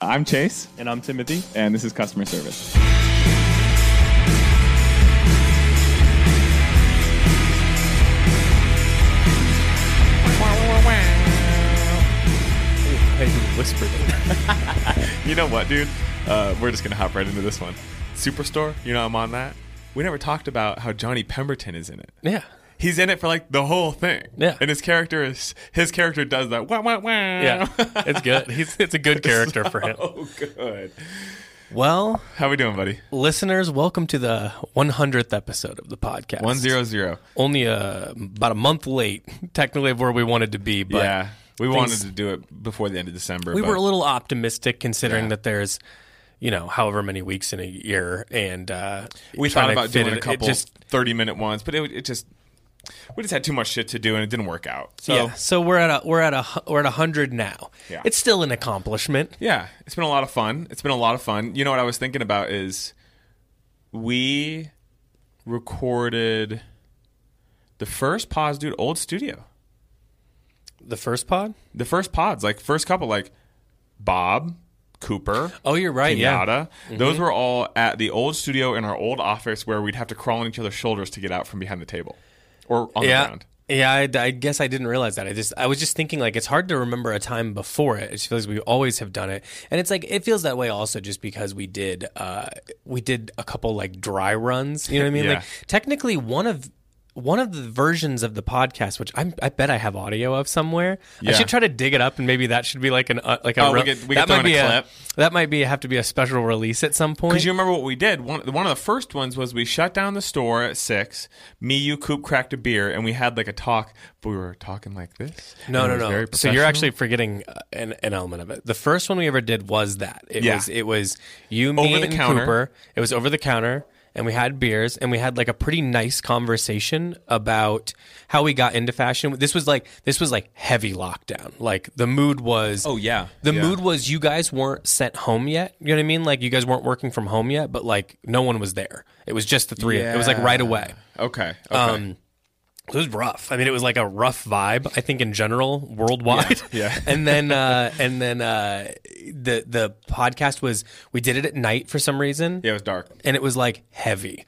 I'm Chase, And I'm Timothy. and this is customer service. Whispered. You know what, dude? Uh, we're just gonna hop right into this one. Superstore. You know I'm on that. We never talked about how Johnny Pemberton is in it. Yeah. He's in it for like the whole thing. Yeah. And his character is his character does that. Wah, wah, wah. Yeah. It's good. He's it's a good character for him. Oh, good. Well, How we doing, buddy? listeners, welcome to the 100th episode of the podcast. One zero zero. Only uh, about a month late, technically, of where we wanted to be. But Yeah. We things- wanted to do it before the end of December. we but were a little optimistic considering Yeah. that there's, you know, however many weeks in a year, and uh, we thought about doing it- a couple just 30 minute ones, but it, it just we just had too much shit to do and it didn't work out. So yeah. So we're at a we're at a we're at a hundred now. Yeah. It's still an accomplishment. Yeah, it's been a lot of fun. It's been a lot of fun. You know what I was thinking about is we recorded the first pods, dude, old studio. The first pod. The first pods, like first couple, like Bob, Cooper, Oh, you're right. Yeah. Mm-hmm. Those were all at the old studio in our old office where we'd have to crawl on each other's shoulders to get out from behind the table or on the yeah. ground. Yeah, I, I guess I didn't realize that. I just I was just thinking like it's hard to remember a time before it. It feels like we always have done it, and it's like it feels that way also just because we did uh we did a couple like dry runs. You know what I mean? Yeah. Like technically one of one of the versions of the podcast, which I'm, I bet I have audio of somewhere. I should try to dig it up, and maybe that should be like an uh, like a Oh, we could- we that might in a be clip. that might be have to be a special release at some point. Because you remember what we did? One, one of the first ones was we shut down the store at six. Me, you, Coop cracked a beer, and we had like a talk. But we were talking like this. No, no, no. So you're actually forgetting uh, an, an element of it. The first one we ever did was that. It Yeah. was it was you, me, Over the and counter. Cooper. It was over the counter, and we had beers, and we had like a pretty nice conversation about how we got into fashion. This was like this was like heavy lockdown. Like the mood was. Oh, yeah. The Yeah. mood was you guys weren't sent home yet. You know what I mean? Like you guys weren't working from home yet, but like no one was there. It was just the three. It was like right away. Okay. Okay. Um, it was rough. I mean, it was like a rough vibe. I think in general, worldwide. Yeah, yeah. and then, uh, and then uh, the the podcast was we did it at night for some reason. yeah, it was dark. and it was like heavy.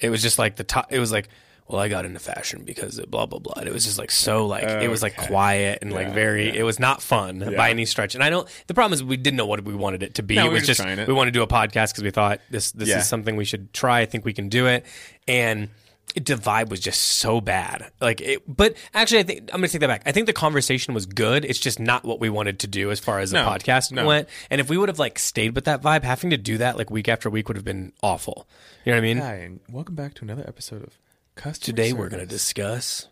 It was just like the top. It was like, well, I got into fashion because of blah blah blah. And it was just like so like it was like Okay. quiet and like Yeah, very. It was not fun by any stretch. And I don't. The problem is we didn't know what we wanted it to be. No, it we was were just just trying it. we wanted to do a podcast because we thought this this Yeah. is something we should try. I think we can do it. And the vibe was just so bad. Like it, but actually, I think I'm going to take that back. I think the conversation was good. It's just not what we wanted to do as far as the No, podcast no. went. And if we would have like stayed with that vibe, having to do that like week after week would have been awful. You know what I mean? Hi, and welcome back to another episode of Customer Today we're going to Service. discuss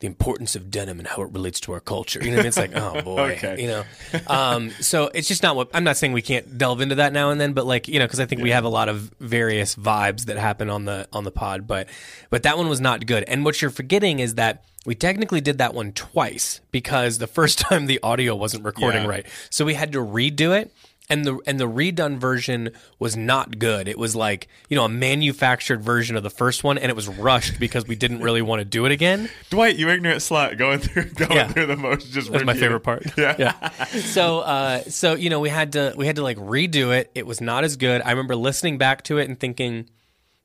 the importance of denim and how it relates to our culture. You know, what I mean? it's like, oh boy, Okay. you know. Um, so it's just not what I'm not saying we can't delve into that now and then, but like you know, because I think we have a lot of various vibes that happen on the on the pod, but but that one was not good. And what you're forgetting is that. We technically did that one twice because the first time the audio wasn't recording Yeah. right. So we had to redo it and the and the redone version was not good. It was like you know a manufactured version of the first one, and it was rushed because we didn't really want to do it again. Dwight, you ignorant slut, going through going Yeah. through the motions. Just That's my favorite part. Yeah, Yeah. So uh, so you know we had to we had to like redo it. It was not as good. I remember listening back to it and thinking,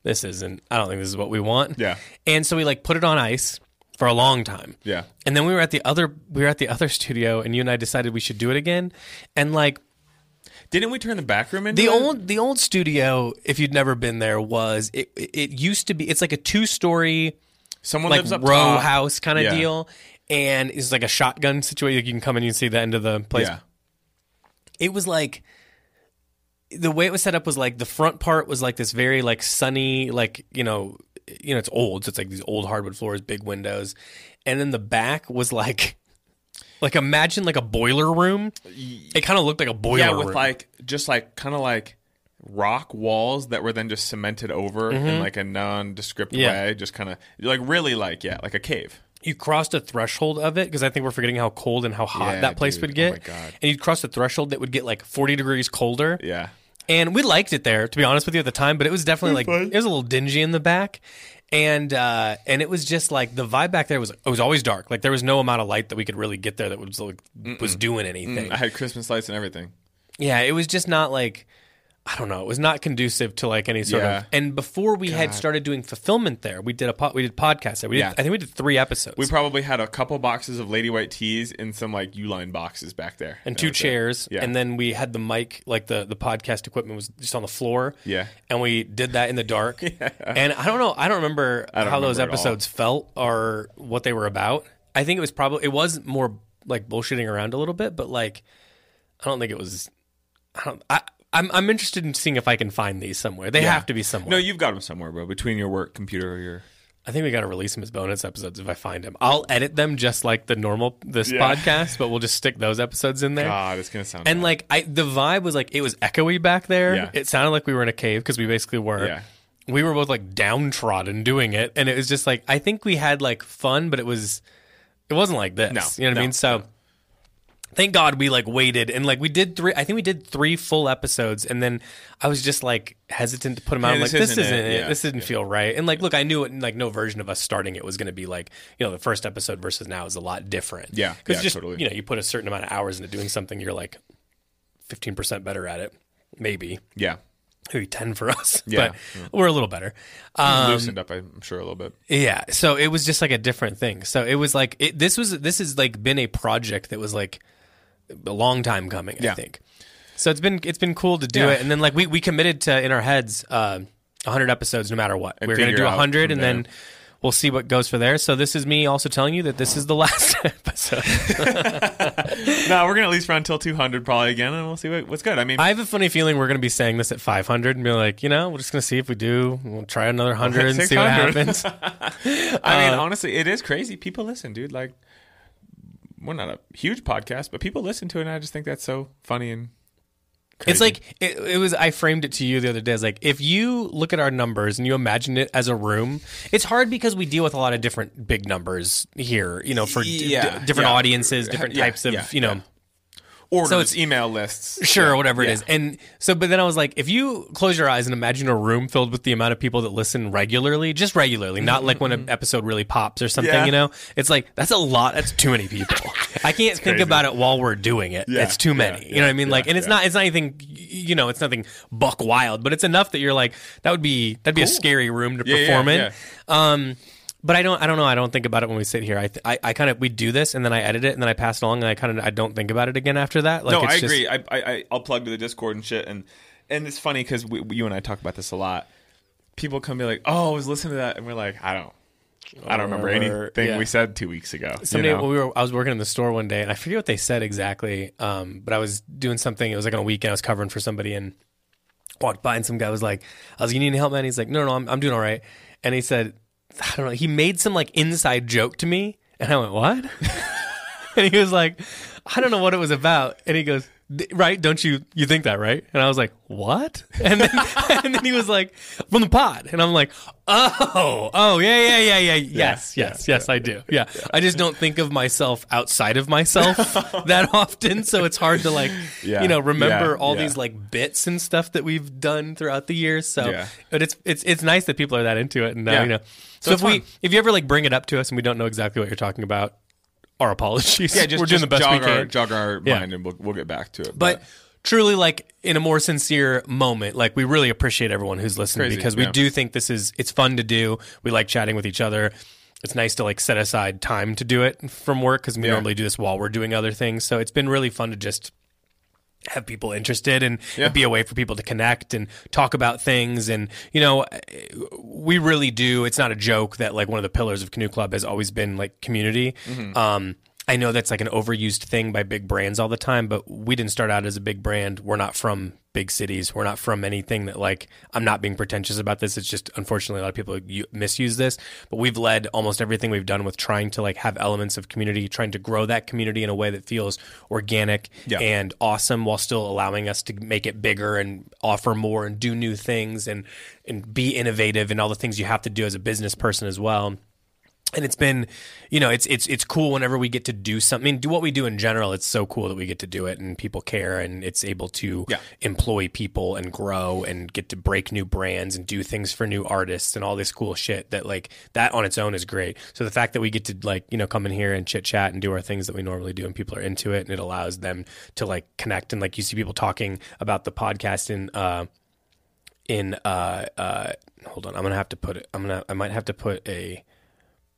this isn't. I don't think this is what we want. Yeah. And so we like put it on ice for a long time. Yeah. And then we were at the other we were at the other studio, and you and I decided we should do it again, and like. Didn't we turn the back room into The it? old the old studio, if you'd never been there, was it it used to be it's like a two story Someone like lives up row top. house kind of Yeah. deal. And it's like a shotgun situation. Like you can come in and you can see the end of the place. Yeah. It was like the way it was set up was like the front part was like this very like sunny, like, you know, you know, it's old, so it's like these old hardwood floors, big windows. And then the back was like like imagine like a boiler room. It kind of looked like a boiler Yeah, room. with like just like kind of like rock walls that were then just cemented over in like a nondescript Mm-hmm. Yeah. way, just kind of like really like yeah, like a cave. you crossed a threshold of it because I think we're forgetting how cold and how hot Yeah, that place dude. would Oh get. my God. And you'd cross the threshold that would get like 40 degrees colder. Yeah. And we liked it there, to be honest with you, at the time, but it was definitely like it was a little dingy in the back. And uh, and it was just like the vibe back there was it was always dark. Like there was no amount of light that we could really get there that was like was doing anything. I had Christmas lights and everything. Yeah, it was just not like I don't know. It was not conducive to like any sort Yeah. of. And before we had started doing fulfillment there, we did a po- we did podcasts there. We did, Yeah. I think we did three episodes. We probably had a couple boxes of Lady White tees and some like Uline boxes back there. and two chairs, Yeah. and then we had the mic, like the the podcast equipment was just on the floor. Yeah. and we did that in the dark. yeah. And I don't know, I don't remember don't how those remember all. episodes felt or what they were about. I think it was probably it was more like bullshitting around a little bit, but like I don't think it was. I don't. I, I'm I'm interested in seeing if I can find these somewhere. They Yeah. have to be somewhere. No, you've got them somewhere, bro. Between your work computer or your I think we got to release them as bonus episodes if I find them. I'll edit them just like the normal this Yeah. podcast, but we'll just stick those episodes in there. God, it's gonna sound And bad. like I, the vibe was like it was echoey back there. Yeah. It sounded like we were in a cave because we basically were. Yeah. We were both like downtrodden doing it, and it was just like I think we had like fun, but it was it wasn't like this. No, you know what no, I mean? So thank God we like waited and like we did three. I think we did three full episodes, and then I was just like hesitant to put them out. Yeah, I'm like, this isn't isn't it. it. Yeah. This didn't feel right. And like, look, I knew it. Like, no version of us starting it was going to be like, you know, the first episode versus now is a lot different. Yeah, because yeah, just totally. you know, you put a certain amount of hours into doing something, you're like fifteen percent better at it, maybe. yeah, Maybe ten for us, Yeah. but we're a little better. Um, loosened up. I'm sure a little bit. yeah, so it was just like a different thing. So it was like it, this was this has like been a project that was like a long time coming. I think. So it's been it's been cool to do Yeah. it, and then like we we committed to in our heads uh, 100 episodes no matter what. And we are going to do 100, from and then we'll see what goes for there. So this is me also telling you that this is the last episode. no, we're gonna at least run till 200 probably again, and we'll see what, what's good. I mean, I have a funny feeling we're going to be saying this at 500 and be like, you know, we're just going to see if we do. We'll try another 100 and see what happens. I mean, uh, honestly, it is crazy. People listen, dude. Like, we're not a huge podcast, but people listen to it, and I just think that's so funny and. Crazy. It's like it, it was. I framed it to you the other day. It's like if you look at our numbers and you imagine it as a room, it's hard because we deal with a lot of different big numbers here. You know, for Yeah, d- different yeah. audiences, different Yeah, types of you know. Orders, so it's- email lists, Sure, Yeah, whatever yeah. it is. And so, but then I was like, if you close your eyes and imagine a room filled with the amount of people that listen regularly, just regularly, not like when an episode really pops or something, Mm-hmm. Yeah. you know, it's like, that's a lot. That's too many people. I can't think crazy. about it while we're doing it. It's too many. you know what I mean? like, and it's not, it's not anything, you know, it's nothing buck wild, but it's enough that you're like, that would be, that'd be a scary room to perform in. yeah. Um, but I don't, I don't know. I don't think about it when we sit here. I, th- I, I kind of, we do this and then I edit it and then I pass it along and I kind of, I don't think about it again after that. Like, no, I agree. I, I, I, I'll plug to the Discord and shit, and and it's funny because we, you and I talk about this a lot. People come be like, "Oh, I was listening to that," and we're like, "I don't, I don't remember remember- anything yeah. we said two weeks ago." you Somebody, know? we were, I was working in the store one day, and I forget what they said exactly. Um, but I was doing something. It was like on a weekend. I was covering for somebody, and walked by, and some guy was like, "I was, like, you need any help, man?" He's like, "No, no, I'm, I'm doing all right." And he said, "I don't know." He made some like inside joke to me, and I went, "What?" and he was like, "I don't know what it was about." And he goes. "D- Right? Don't you you think that right? And I was like, what? And then and then he was like, from the pod, and I'm like, oh, oh yeah, yeah, yeah, yeah, yes, yes, yes, I do. Yeah. I just don't think of myself outside of myself that often, so it's hard to like, Yeah. you know, remember Yeah. all Yeah. these like bits and stuff that we've done throughout the years. So, Yeah. but it's it's it's nice that people are that into it, and uh, Yeah. you know, So so, if we if you ever like bring it up to us and we don't know exactly what you're talking about, our apologies. yeah, just, we're doing just the best jog we can. Our, jog our Yeah. mind, and we'll, we'll get back to it. But truly, like in a more sincere moment, like we really appreciate everyone who's listening Crazy, because we yeah. do think this is it's fun to do. We like chatting with each other. It's nice to like set aside time to do it from work because we Yeah. normally do this while we're doing other things. So it's been really fun to just have people interested and Yeah. be a way for people to connect and talk about things and you know we really do it's not a joke that like one of the pillars of canoe club has always been like community Mm-hmm. um I know that's like an overused thing by big brands all the time, but we didn't start out as a big brand. We're not from big cities. We're not from anything that like I'm not being pretentious about this. It's just unfortunately a lot of people misuse this. But we've led almost everything we've done with trying to like have elements of community, trying to grow that community in a way that feels organic Yeah. and awesome, while still allowing us to make it bigger and offer more and do new things and and be innovative and all the things you have to do as a business person as well and it's been you know it's it's it's cool whenever we get to do something I mean, do what we do in general it's so cool that we get to do it and people care and it's able to Yeah. employ people and grow and get to break new brands and do things for new artists and all this cool shit that like that on its own is great so the fact that we get to like you know come in here and chit chat and do our things that we normally do and people are into it and it allows them to like connect and like you see people talking about the podcast in uh in uh uh hold on i'm gonna have to put it i'm gonna i might have to put a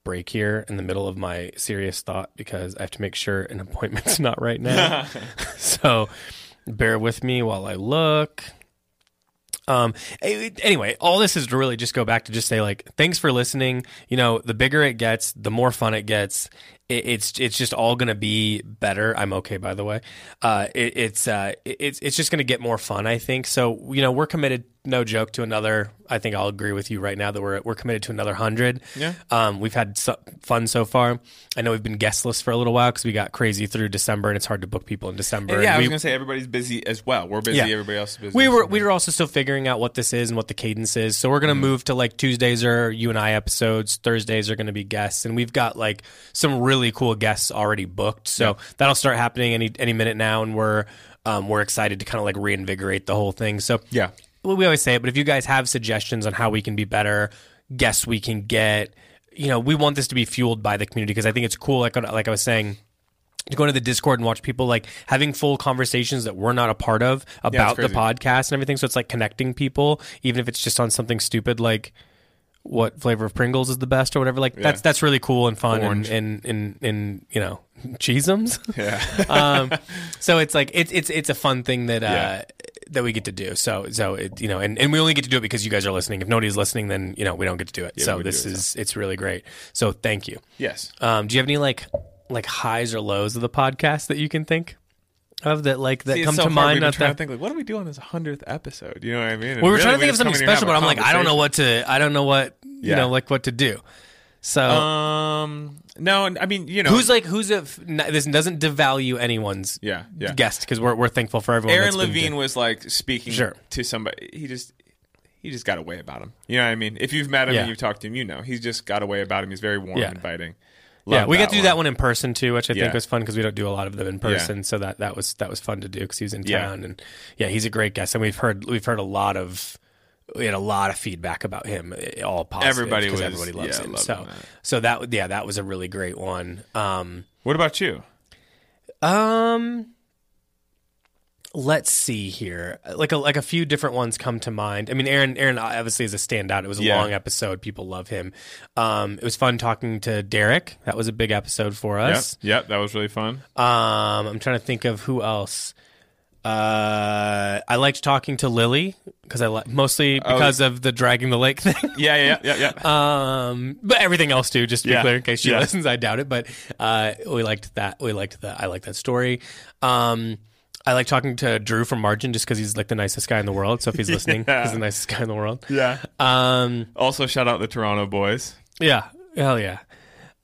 break here in the middle of my serious thought because I have to make sure an appointment's not right now. so bear with me while I look. Um anyway, all this is to really just go back to just say like thanks for listening. You know, the bigger it gets, the more fun it gets. It, it's it's just all going to be better. I'm okay by the way. Uh it, it's uh it- it's it's just going to get more fun, I think. So, you know, we're committed no joke to another I think I'll agree with you right now that we're we're committed to another 100. Yeah. Um, we've had so, fun so far. I know we've been guestless for a little while because we got crazy through December, and it's hard to book people in December. And yeah, And I was we, gonna say everybody's busy as well. We're busy. Yeah. Everybody else is busy. we were we were also still figuring out what this is and what the cadence is. So we're gonna move to like Tuesdays are you and I episodes. Thursdays are gonna be guests, and we've got like some really cool guests already booked. So that'll start happening any any minute now, and we're um, we're excited to kind of like reinvigorate the whole thing. So Yeah. Well, we always say it, but if you guys have suggestions on how we can be better, guests we can get, you know, we want this to be fueled by the community because I think it's cool. Like like I was saying. To go into the Discord and watch people like having full conversations that we're not a part of about the podcast and everything. So it's like connecting people, even if it's just on something stupid like what flavor of Pringles is the best or whatever. Like that's that's really cool and fun and and, and and you know cheeseums. Yeah. um, so it's like it's it's it's a fun thing that uh, Yeah. That we get to do. So so it, you know, and, and we only get to do it because you guys are listening. If nobody's listening, then you know we don't get to do it. Yeah, so this it, is it's really great. So thank you. yes. Um, do you have any like like highs or lows of the podcast that you can think of that like that See, come so to mind? Not trying that- to think like, what do we do on this hundredth episode? You know what I mean? And we were really, trying to think of something come in here and special, but I'm like, I don't know what to, I don't know what, you know, like what to do. So Um, no, I mean, you know, who's like, who's a, f- n- this doesn't devalue anyone's Yeah, yeah. guest because we're, we're thankful for everyone. Aaron Levine was like speaking Sure. to somebody. He just he just got a way about him. You know what I mean? If you've met him Yeah. and you've talked to him, you know he's just got a way about him. He's very warm, Yeah. and inviting. yeah, we got to do that one in person too, which I Yeah. think was fun because we don't do a lot of them in person. So that that was that was fun to do because he was in Yeah. town and yeah, he's a great guest and we've heard we've heard a lot of we had a lot of feedback about him, eh, all positive. Everybody was- everybody loves yeah, him. So that. so that yeah, that was a really great one. Um, What about you? Um, let's see here. Like a like a few different ones come to mind. I mean, Aaron Aaron obviously is a standout. It was a Yeah. long episode. People love him. Um, it was fun talking to Derek. That was a big episode for Yep, us. yep, that was really fun. Um, I'm trying to think of who else. Uh, I liked talking to Lily because I li- mostly Oh. because of the dragging the lake thing. Yeah, yeah, yeah, yeah. Um, but everything else too, just to be clear, in case she Yeah. listens, I doubt it. But uh, we liked that. We liked that. I like that story. Um, I like talking to Drew from Margin just because he's like the nicest guy in the world. So if he's listening, Yeah. he's the nicest guy in the world. yeah. Um, Also, shout out the Toronto boys. yeah, hell yeah.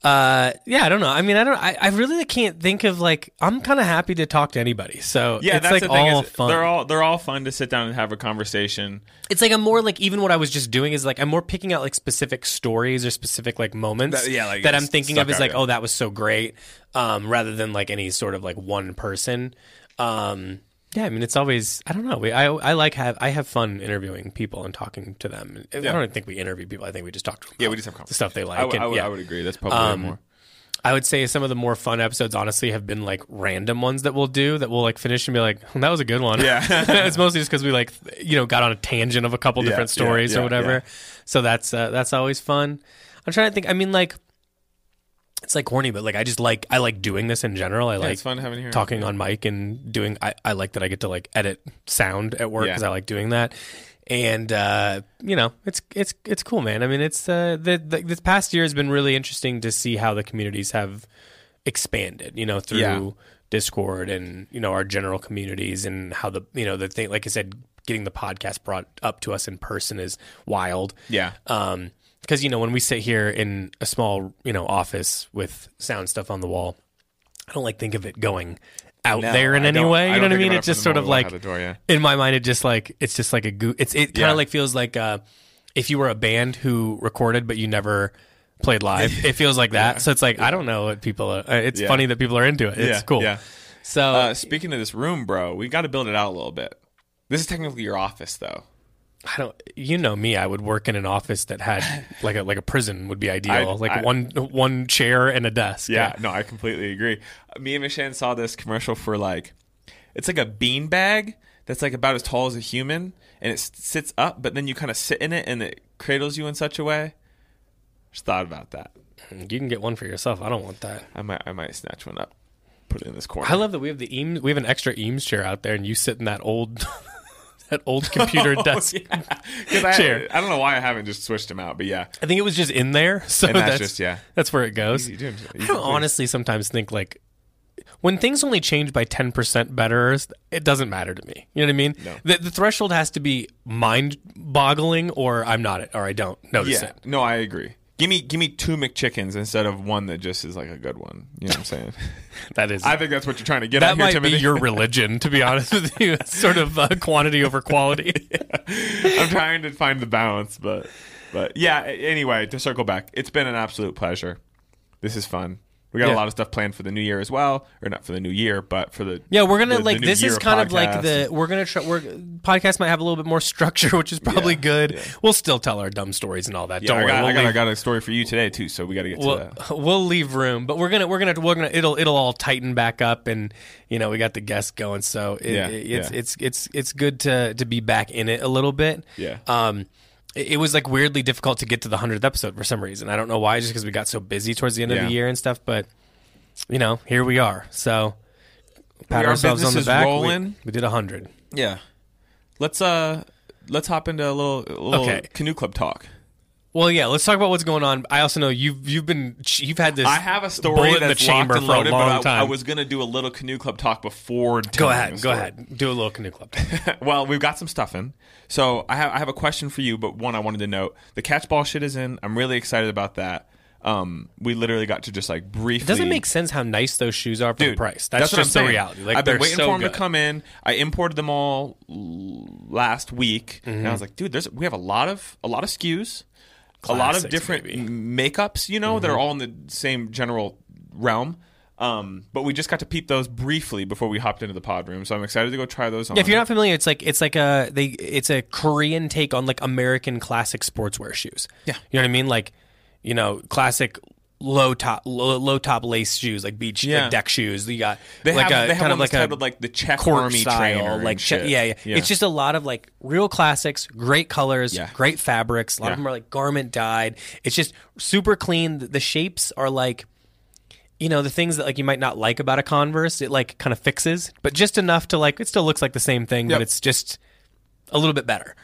Uh, yeah, I don't know. I mean, I don't. I, I really can't think of like. I'm kind of happy to talk to anybody. So Yeah, it's that's like the thing. all is fun. They're all they're all fun to sit down and have a conversation. it's like I'm more like even what I was just doing is like I'm more picking out like specific stories or specific like moments That- yeah, like that I'm thinking of is like oh that was so great um rather than like any sort of like one person um yeah I mean it's always I don't know we I I like have I have fun interviewing people and talking to them I don't think we interview people I think we just talk to them Yeah, we just have the stuff they like I, w- and, I would- yeah. I would agree. That's probably Um, more. I would say some of the more fun episodes, honestly, have been like random ones that we'll do that we'll like finish and be like, that was a good one. Yeah. it's mostly just because we like, you know, got on a tangent of a couple Yeah, different yeah, stories yeah, or whatever. yeah. So that's uh, that's always fun. I'm trying to think. I mean, like, it's like corny, but like I just like I like doing this in general. I like it's fun having here. talking on mic and doing. I, I like that I get to like edit sound at work Yeah. because I like doing that. And uh, you know, it's it's it's cool, man. I mean, it's uh, the, the this past year has been really interesting to see how the communities have expanded. You know, through Yeah. Discord and you know our general communities and how the you know the thing. Like I said, getting the podcast brought up to us in person is wild. Yeah. Um, because you know when we sit here in a small you know office with sound stuff on the wall, I don't like think of it going out No, there in I any way. You know what I mean? it It's just sort of moment we walk like door, yeah. in my mind, it just like it's just like a goo. It's it kind of Yeah. like feels like uh, if you were a band who recorded but you never played live. it feels like that. So it's like I don't know what people. Are, uh, it's Yeah. funny that people are into it. It's Yeah, cool. yeah. So Uh, speaking of this room, bro, we got to build it out a little bit. This is technically your office, though. I don't. You know me. I would work in an office that had like a like a prison would be ideal. I- like I- one one chair and a desk. Yeah, no, I completely agree. Me and Michelle saw this commercial for like, it's like a bean bag that's like about as tall as a human, and it sits up, but then you kind of sit in it, and it cradles you in such a way. Just thought about that. Mm, you can get one for yourself. I don't want that. I might, I might snatch one up, put it in this corner. I love that we have the Eames. We have an extra Eames chair out there, and you sit in that old that old computer desk. Oh, because I, chair. I don't know why I haven't just switched them out, but yeah, I think it was just in there. So that's that's, just- yeah. That's where it goes. Easy. I don't honestly sometimes think like when things only change by ten percent better, it doesn't matter to me. You know what I mean? No. The, the threshold has to be mind-boggling, or I'm not it, or I don't notice yeah. it. No, I agree. Give me, give me two McChickens instead of one that just is like a good one. You know what I'm saying? That is. I think that's what you're trying to get that at here, might Timothy. be your religion, to be honest with you. It's sort of uh, quantity over quality. I'm trying to find the balance, but but yeah. Anyway, to circle back, it's been an absolute pleasure. This is fun. We got Yeah. a lot of stuff planned for the new year as well, or not for the new year, but for the Yeah, we're gonna the- the like new this is kind of like podcast. the we're gonna try. We're podcast might have a little bit more structure, which is probably Yeah, good. yeah. We'll still tell our dumb stories and all that. Yeah, Don't I worry, got, we'll I, got, I leave- got a story for you today too, so we got to get to we'll, that. we'll leave room, but we're gonna we're gonna we're gonna it'll it'll all tighten back up, and you know we got the guests going, so it, it's yeah. it's it's it's good to to be back in it a little bit. Yeah. Um, it, it was like weirdly difficult to get to the hundredth episode for some reason. I don't know why, just because we got so busy towards the end of the year and stuff. But you know, here we are. So pat Our ourselves on the back. We- rolling. We, did a hundred. Yeah, let's uh let's hop into a little, a little Okay. canoe club talk. Well, yeah. Let's talk about what's going on. I also know you've you've been you've had this. I have a story in the chamber locked and for a long but I, time. I was gonna do a little canoe club talk before. go ahead, go ahead. Do a little canoe club. well, we've got some stuff in. So I have I have a question for you, but one I wanted to note: the catch ball shit is in. I'm really excited about that. Um, we literally got to just like briefly. It doesn't make sense how nice those shoes are for the price. That's, what I'm just the reality. Like I've been waiting so for them good. to come in. I imported them all last week, and I Mm-hmm. was like, dude, there's we have a lot of a lot of SKUs, a lot of different. Mm-hmm. makeups, you know, that are all in the same general realm. Um, but we just got to peep those briefly before we hopped into the pod room, so I'm excited to go try those on. Yeah, if you're not familiar, it's like it's like a they it's a Korean take on like American classic sportswear shoes. Yeah. you know what I mean? Like you know, classic low top low, low top lace shoes like beach Yeah. like deck shoes. You got They like have- a kind of like a like, the Czech Army style, like shit. yeah, yeah, Yeah. It's just a lot of like real classics, great colors, Yeah. great fabrics. A lot of them are like garment dyed. It's just super clean. The, the shapes are like you know the things that like you might not like about a Converse, it like kind of fixes, but just enough to like it still looks like the same thing, Yep. but it's just a little bit better.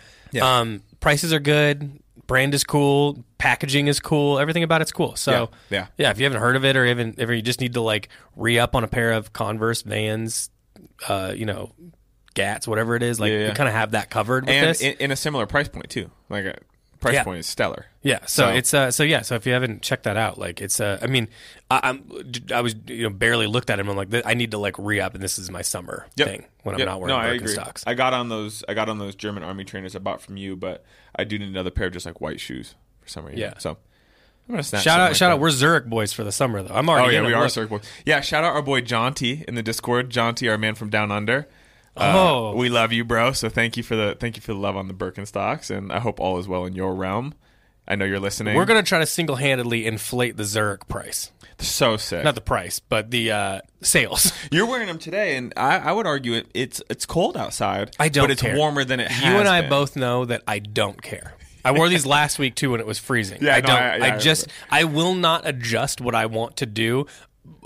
Um, prices are good. Brand is cool. Packaging is cool. Everything about it's cool. So Yeah, yeah. yeah. If you haven't heard of it, or even if you just need to like re up on a pair of Converse Vans, uh, you know, Gats, whatever it is, like Yeah, yeah. you kind of have that covered with and in, in a similar price point too. Like a price Yeah. point is stellar. Yeah, so, So- it's uh, so yeah, so if you haven't checked that out, like it's uh, I mean, I, I'm I was you know barely looked at him. I'm like, I need to like re up, and this is my summer Yep. thing when Yep. I'm not wearing no, I agree. Birkenstocks. I got on those. I got on those German army trainers I bought from you, but I do need another pair of just like white shoes for some reason. Yeah. So I'm gonna shout out, like shout that. out, we're Zurich boys for the summer though. I'm already. Oh yeah, we are Look. circle. Yeah, shout out our boy Jaunty in the Discord. Jaunty, our man from down under. Uh, Oh. we love you, bro. So thank you for the thank you for the love on the Birkenstocks, and I hope all is well in your realm. I know you're listening. We're gonna try to single handedly inflate the Zurich price, so sick. not the price, but the uh, sales. You're wearing them today, and I, I would argue it, it's it's cold outside. I don't but it's care. warmer than it has You and I been. both know that I don't care. I wore these last week too when it was freezing. Yeah, I no, don't. I- I, yeah, I just I will not adjust what I want to do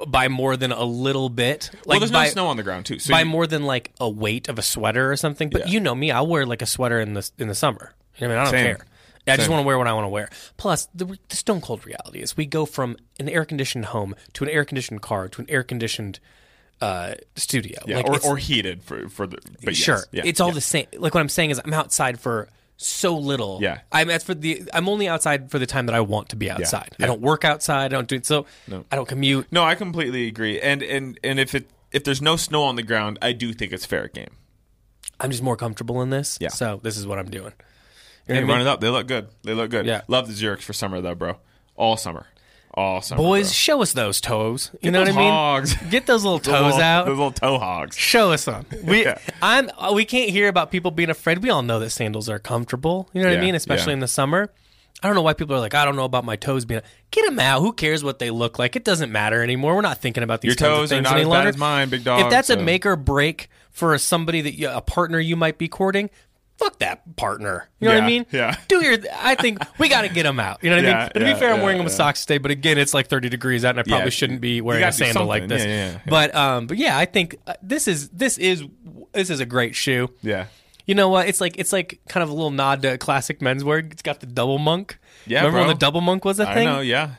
by more than a little bit. Like well, there's by, no snow on the ground too. So by you- more than like a weight of a sweater or something. But Yeah. you know me, I'll wear like a sweater in the in the summer. I mean, I don't Same. care. I just want to wear what I want to wear. Plus, the, the stone cold reality is we go from an air conditioned home to an air conditioned car to an air conditioned uh, studio. yeah, Like, or, or heated for for the but yes, sure, yeah, it's all yeah. the same. Like what I'm saying is, I'm outside for so little. Yeah. I'm that's for the. I'm only outside for the time that I want to be outside. yeah. I don't work outside. I don't do it. So I don't commute. No, I completely agree. And and and if it if there's no snow on the ground, I do think it's fair game. I'm just more comfortable in this. Yeah. So this is what I'm doing. You know I run it up. They look good. They look good. Yeah. Love the Zurichs for summer though, bro. All summer. Summer. Boys, show us those toes. You Get know what I mean? hogs. Get those little toes little- out. Those little toe hogs. Show us some. We Yeah. I'm uh, we can't hear about people being afraid. We all know that sandals are comfortable. You know what Yeah, I mean? Especially yeah. in the summer. I don't know why people are like, I don't know about my toes being. Get them out. Who cares what they look like? It doesn't matter anymore. We're not thinking about these Your kinds of toes are things not any as bad longer. as mine, big dog, If that's a so- make or break for somebody that you, a partner you might be courting, fuck that partner. You know what I mean? yeah. Do your. I think we got to get them out. You know what I Yeah, mean? And to be fair, I'm wearing them with socks today, but again, it's like 30 degrees out, and I probably Yeah, shouldn't be wearing a sandal like this. Yeah, yeah, yeah. But um, but yeah, I think uh, this is this is this is a great shoe. Yeah. You know what? It's like it's like kind of a little nod to classic menswear. It's got the double monk. Yeah, remember when the double monk was a I thing? I know, yeah.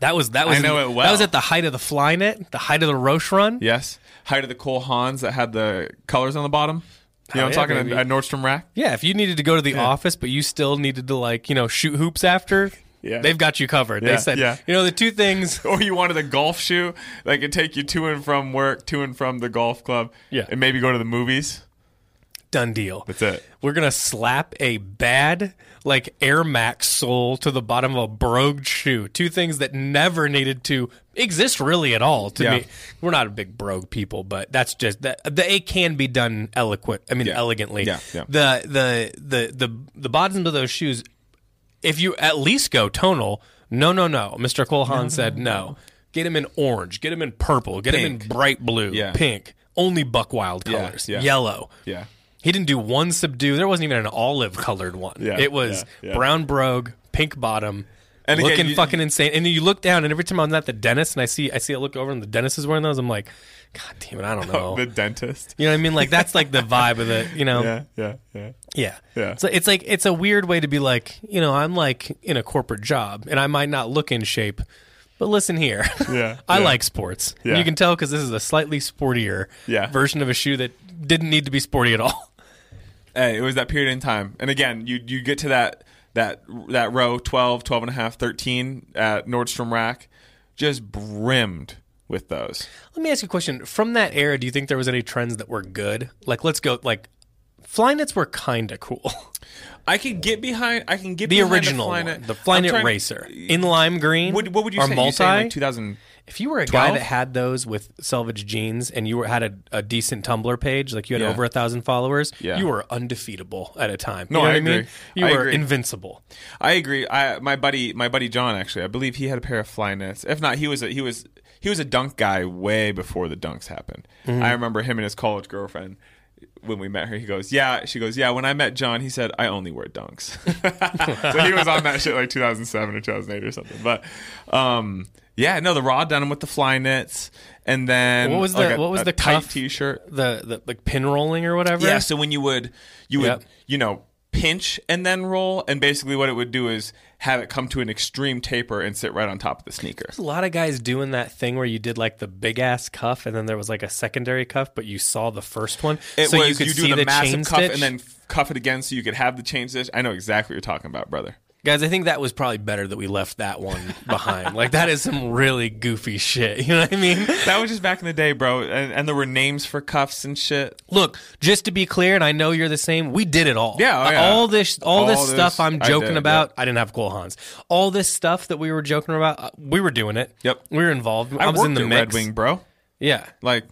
That was that was I know in- it well. That was at the height of the Flyknit, the height of the Roshe Run. Yes. Height of the Cole Haans that had the colors on the bottom. You know Oh, what yeah, I'm talking baby. at Nordstrom Rack? Yeah, if you needed to go to the office, but you still needed to like you know shoot hoops after, Yeah. they've got you covered. Yeah, they said, yeah. you know, the two things. Or you wanted a golf shoe that could take you to and from work, to and from the golf club, Yeah. and maybe go to the movies. Done deal. That's it. We're gonna slap a bad like Air Max sole to the bottom of a brogue shoe. Two things that never needed to exist really at all. To Yeah. me, we're not a big brogue people, but that's just that. The it can be done eloquent. I mean, Yeah. elegantly. Yeah, yeah. The the the the the bottoms of those shoes. If you at least go tonal, no, no, no. Mr. Cole Haan said no. Get him in orange. Get him in purple. Get him in bright blue. Yeah. Pink. Only buck wild Yeah, colors. yeah. Yellow. Yeah. He didn't do one subdue. There wasn't even an olive colored one. Yeah, it was yeah, yeah. brown brogue, pink bottom, And again, looking you- fucking insane. And then you look down, and every time I'm at the dentist and I see I see I look over and the dentist is wearing those, I'm like, God damn it, I don't know. The dentist. you know what I mean? Like that's like the vibe of the you know Yeah, yeah, yeah. yeah. Yeah. So it's like it's a weird way to be like, you know, I'm like in a corporate job and I might not look in shape, but listen here. Yeah, I yeah. like sports. Yeah. You can tell because this is a slightly sportier Yeah. version of a shoe that didn't need to be sporty at all. Hey, it was that period in time. And again, you you get to that that that row 12, 12 and a half, 13 at Nordstrom Rack just brimmed with those. Let me ask you a question. From that era, do you think there was any trends that were good? Like, let's go. Like, Flyknits were kind of cool. I can get behind I can get The original a one, the trying- Racer in lime green. What, what would you or say? multi? You say like 2000 if you were a guy that had those with selvage jeans and you were had a, a decent Tumblr page, like you had Yeah. over a thousand followers, Yeah. you were undefeatable at a time. No, you know I what I mean? agree. You I were agree. invincible. I agree. I my buddy my buddy John actually, I believe he had a pair of Flyknits. If not, he was a, he was he was a dunk guy way before the dunks happened. Mm-hmm. I remember him and his college girlfriend when we met her. He goes, "Yeah." She goes, "Yeah." When I met John, he said, "I only wear dunks." so he was on that shit like 2007 or 2008 or something. But um, yeah, no, the raw denim with the Flyknits, and then What was like the- a- what was the tight cuff? t-shirt? The the like pin rolling or whatever. Yeah, so when you would you would Yep. you know pinch and then roll, and basically what it would do is have it come to an extreme taper and sit right on top of the sneaker. There's a lot of guys doing that thing where you did like the big ass cuff and then there was like a secondary cuff, but you saw the first one, It so was you could do see the, the, massive cuff stitch. and then cuff it again so you could have the chain stitch. I know exactly what you're talking about, brother. Guys, I think that was probably better that we left that one behind. like that is some really goofy shit. You know what I mean? That was just back in the day, bro, and, and there were names for cuffs and shit. Look, just to be clear, and I know you're the same. We did it all. Yeah, oh, yeah. all this, all, All this this, stuff I'm I joking did, about. I didn't have Cole Haans. All this stuff that we were joking about, uh, we were doing it. Yep. we were involved. I, I, was in the. Red Wing, bro. Yeah, Like,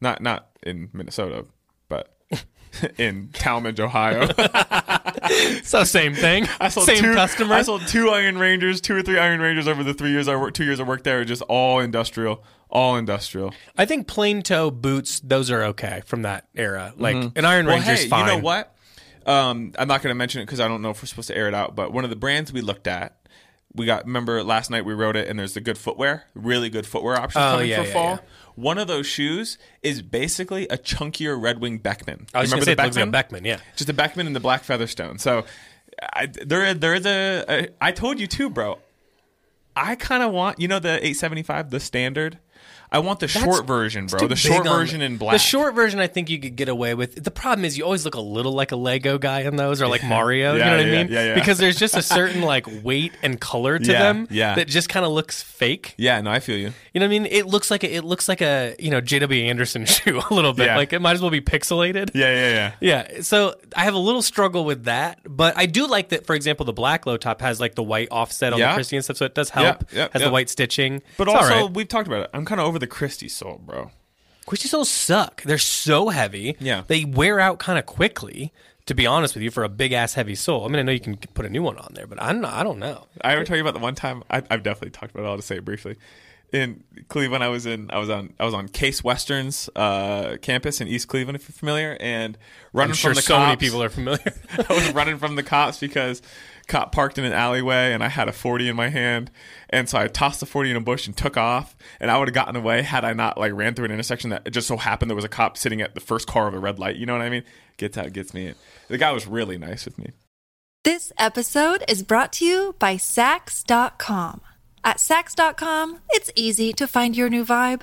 not not in Minnesota, in Tallmadge, Ohio. so same thing. I sold same two, customer. I sold two Iron Rangers, two or three Iron Rangers over the three years I worked. Two years I worked there, just all industrial, all industrial. I think plain toe boots, those are okay from that era. Like an Iron Well, Ranger's hey, fine. you know what? Um, I'm not going to mention it because I don't know if we're supposed to air it out. But one of the brands we looked at, we got. Remember last night we wrote it, and there's the good footwear, really good footwear options Oh, coming yeah, for yeah, fall. yeah. One of those shoes is basically a chunkier Red Wing Beckman. I was You going to say it remember looks like a Beckman. Yeah. just a Beckman and the black Featherstone. So I, there, there is a, a. I told you too, bro. I kind of want you know the 875, the standard. I want the short version, bro. The short on- version in black. The short version, I think you could get away with. The problem is, you always look a little like a Lego guy in those, or like Mario. you Yeah, know what yeah, I mean? yeah, yeah. Because there's just a certain like weight and color to Yeah, them yeah. that just kind of looks fake. Yeah, no, I feel you. You know what I mean? It looks like a, it looks like a you know J.W. Anderson shoe a little bit. Yeah. Like it might as well be pixelated. Yeah, yeah, yeah. Yeah, so I have a little struggle with that, but I do like that. For example, the black low top has like the white offset on Yeah. the Christy and stuff, so it does help. Yeah, yeah, has yeah. the white stitching, But It's all also, right. we've talked about it. I'm kind of over the Christy sole, bro. Christy soles suck. They're so heavy. Yeah. they wear out kind of quickly. To be honest with you, for a big ass heavy sole, I mean, I know you can put a new one on there, but I'm not, I don't know. I ever tell you about the one time I, I've definitely talked about it. I'll just say it briefly. In Cleveland, I was in I was on I was on Case Western's uh, campus in East Cleveland, if you're familiar, and running I'm sure from the so cops. many people are familiar. I was running from the cops because cop parked in an alleyway and I had a 40 in my hand. And so I tossed the 40 in a bush and took off. And I would have gotten away had I not like ran through an intersection that just so happened there was a cop sitting at the first car of a red light. You know what I mean? Gets out, gets me. The guy was really nice with me. This episode is brought to you by Saks.com. At Saks.com, it's easy to find your new vibe.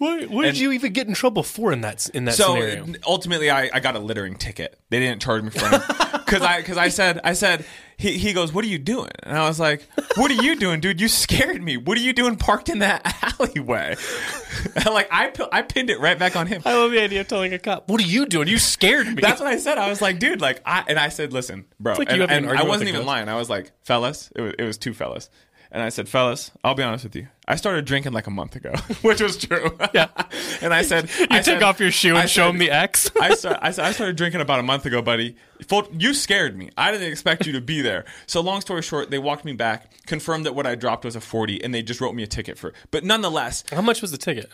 What, what did you even get in trouble for in that in that so scenario? ultimately, I, I got a littering ticket. They didn't charge me for it because I because I said I said he he goes, "What are you doing?" And I was like, "What are you doing, dude? You scared me. What are you doing parked in that alleyway?" like I I pinned it right back on him. I love the idea of telling a cop, "What are you doing? You scared me." That's what I said. I was like, dude, like I and I said, listen, bro. like and you having and an I wasn't even ghost. lying. I was like, fellas, it was, it was two fellas. And I said, fellas, I'll be honest with you. I started drinking like a month ago, which was true. Yeah. and I said, you I take said- off your shoe and I show said- him the X. I, start, I, I started drinking about a month ago, buddy. You scared me. I didn't expect you to be there. So, long story short, they walked me back, confirmed that what I dropped was a 40, and they just wrote me a ticket for But nonetheless, How much was the ticket?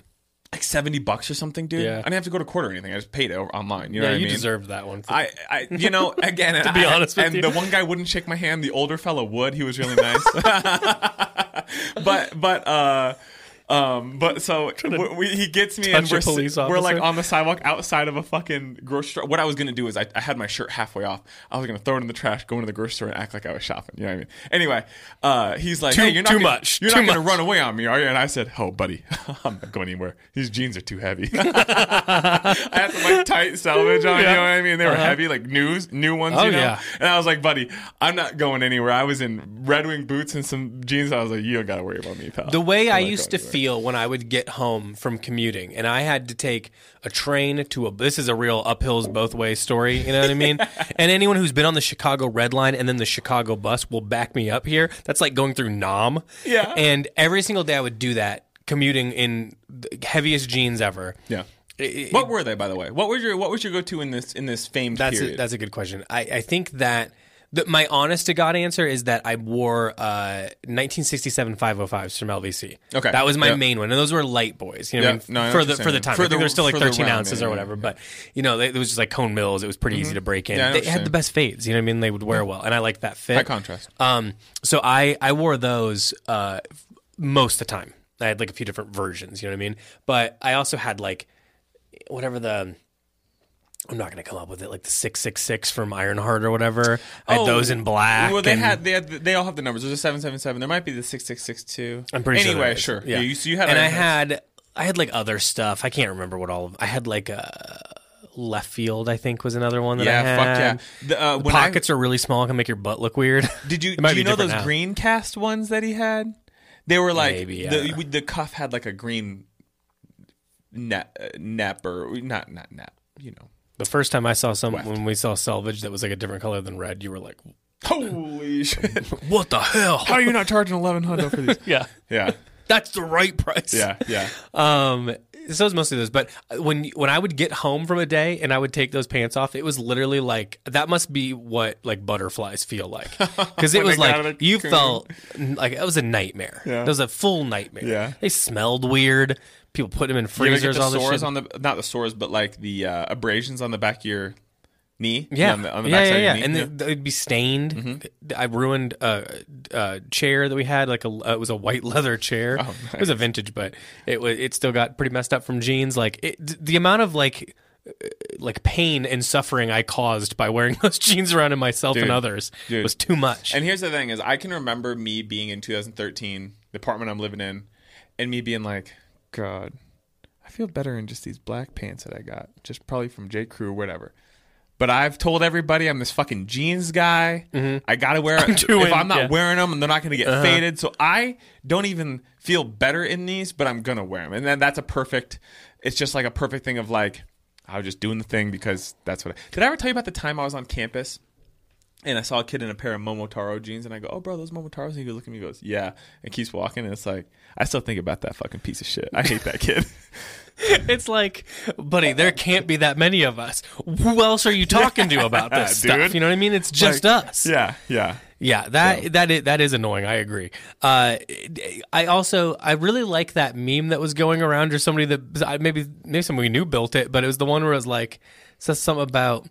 Like 70 bucks or something, dude. Yeah. I didn't have to go to court or anything. I just paid it online. You know yeah, what I you mean? deserved that one. I, I, you know, again, To be I- honest with and you. the one guy wouldn't shake my hand. The older fellow would. He was really nice. but, but, uh, um, but so we, he gets me and we're, we're like on the sidewalk outside of a fucking grocery store. What I was gonna do is I, I had my shirt halfway off. I was gonna throw it in the trash, go into the grocery store, and act like I was shopping. You know what I mean? Anyway, uh, he's like, Too- "Hey, you're not too gonna, much. You're Too not gonna run away on me, are you?" And I said, "Oh, buddy, I'm not going anywhere. These jeans are too heavy." I had some like tight selvage on. You know what I mean? They were heavy, like news, new ones. Oh, you know? yeah. And I was like, "Buddy, I'm not going anywhere." I was in Red Wing boots and some jeans. I was like, "You don't gotta worry about me, pal." The way I I'm not used to anywhere. Feel when I would get home from commuting and I had to take a train to a this is a real uphills both ways story, you know what I mean? and anyone who's been on the Chicago Red Line and then the Chicago bus will back me up here. That's like going through Nam. Yeah. And every single day I would do that commuting in the heaviest jeans ever. Yeah. It- What were they, by the way? What was your What was your go to in this in this famed That's a, that's a good question. I, I think that the, my honest to God answer is that I wore uh, 1967 505s from LVC. Okay. that was my main one, and those were light boys. You know, what I mean? No, for the for the time, For I think the- they were still like 13 round, ounces yeah, or whatever. yeah. But you know, they, it was just like cone mills. It was pretty easy to break in. Yeah, they had the best fades. You know what I mean? They would wear well, and I like that fit. High contrast. Um, so I I wore those uh most of the time. I had like a few different versions. You know what I mean? But I also had like whatever the I'm not going to come up with it like the six six six from Iron Heart or whatever. I had those in black. Oh, Well, they had they had they all have the numbers. There's a seven seven seven. There might be the six six six two. I'm pretty sure. Anyway, sure. Yeah. You, so you had and I had I had like other stuff. I can't remember what all of. I had like a left field. I think was another one that I yeah, had. fuck yeah. The, uh, The when I- pockets are really small. Can make your butt look weird. Did you do you know those now. green cast ones that he had? They were like Maybe, I the the cuff had like a green net uh, nep or not not nep, you know. The first time I saw some Weft. when we saw selvage that was like a different color than red, you were like, Holy shit! "What the hell?" How are you not charging eleven hundred for these? yeah, Yeah, that's the right price. yeah, yeah. Um, so it's mostly those. But when when I would get home from a day and I would take those pants off, it was literally like that must be what like butterflies feel like because it was they got out like you cocoon. felt like it was a nightmare. Yeah. It was a full nightmare. Yeah. they smelled weird. People put them in You ever get freezers. the sores on the not the sores, but like the uh, abrasions on the back of your knee. Yeah, on the, on the yeah, yeah, of yeah. your knee? And. Mm-hmm. it'd be stained. I ruined a, a chair that we had, like a uh, it was a white leather chair. Oh, It was a vintage, but it was it still got pretty messed up from jeans. Like it, the amount of like uh, like pain and suffering I caused by wearing those jeans around in myself and others dude. was too much. And here's the thing: is I can remember me being in 2013, the apartment I'm living in, and me being like, "God, I feel better in just these black pants that I got, just probably from J Crew or whatever." But I've told everybody I'm this fucking jeans guy. I gotta wear it. doing- if I'm not yeah. Uh-huh. wearing them, they're not gonna get faded. So I don't even feel better in these, but I'm gonna wear them. And then that's a perfect. It's just like a perfect thing of like I was just doing the thing because that's what. I, did I ever tell you about the time I was on campus? And I saw a kid in a pair of Momotaro jeans, and I go, "Oh, bro, those Momotaros." And he goes, "Look at me," he goes, "Yeah," and keeps walking, and it's like, I still think about that fucking piece of shit. I hate that kid. it's like, buddy, there can't be that many of us. Who else are you talking to about this dude. stuff? You know what I mean? It's just Like, us. yeah, yeah, Yeah, that that is, that is annoying. I agree. Uh, I also I really like that meme that was going around, or somebody that maybe maybe someone we knew built it, but it was the one where it was like says something about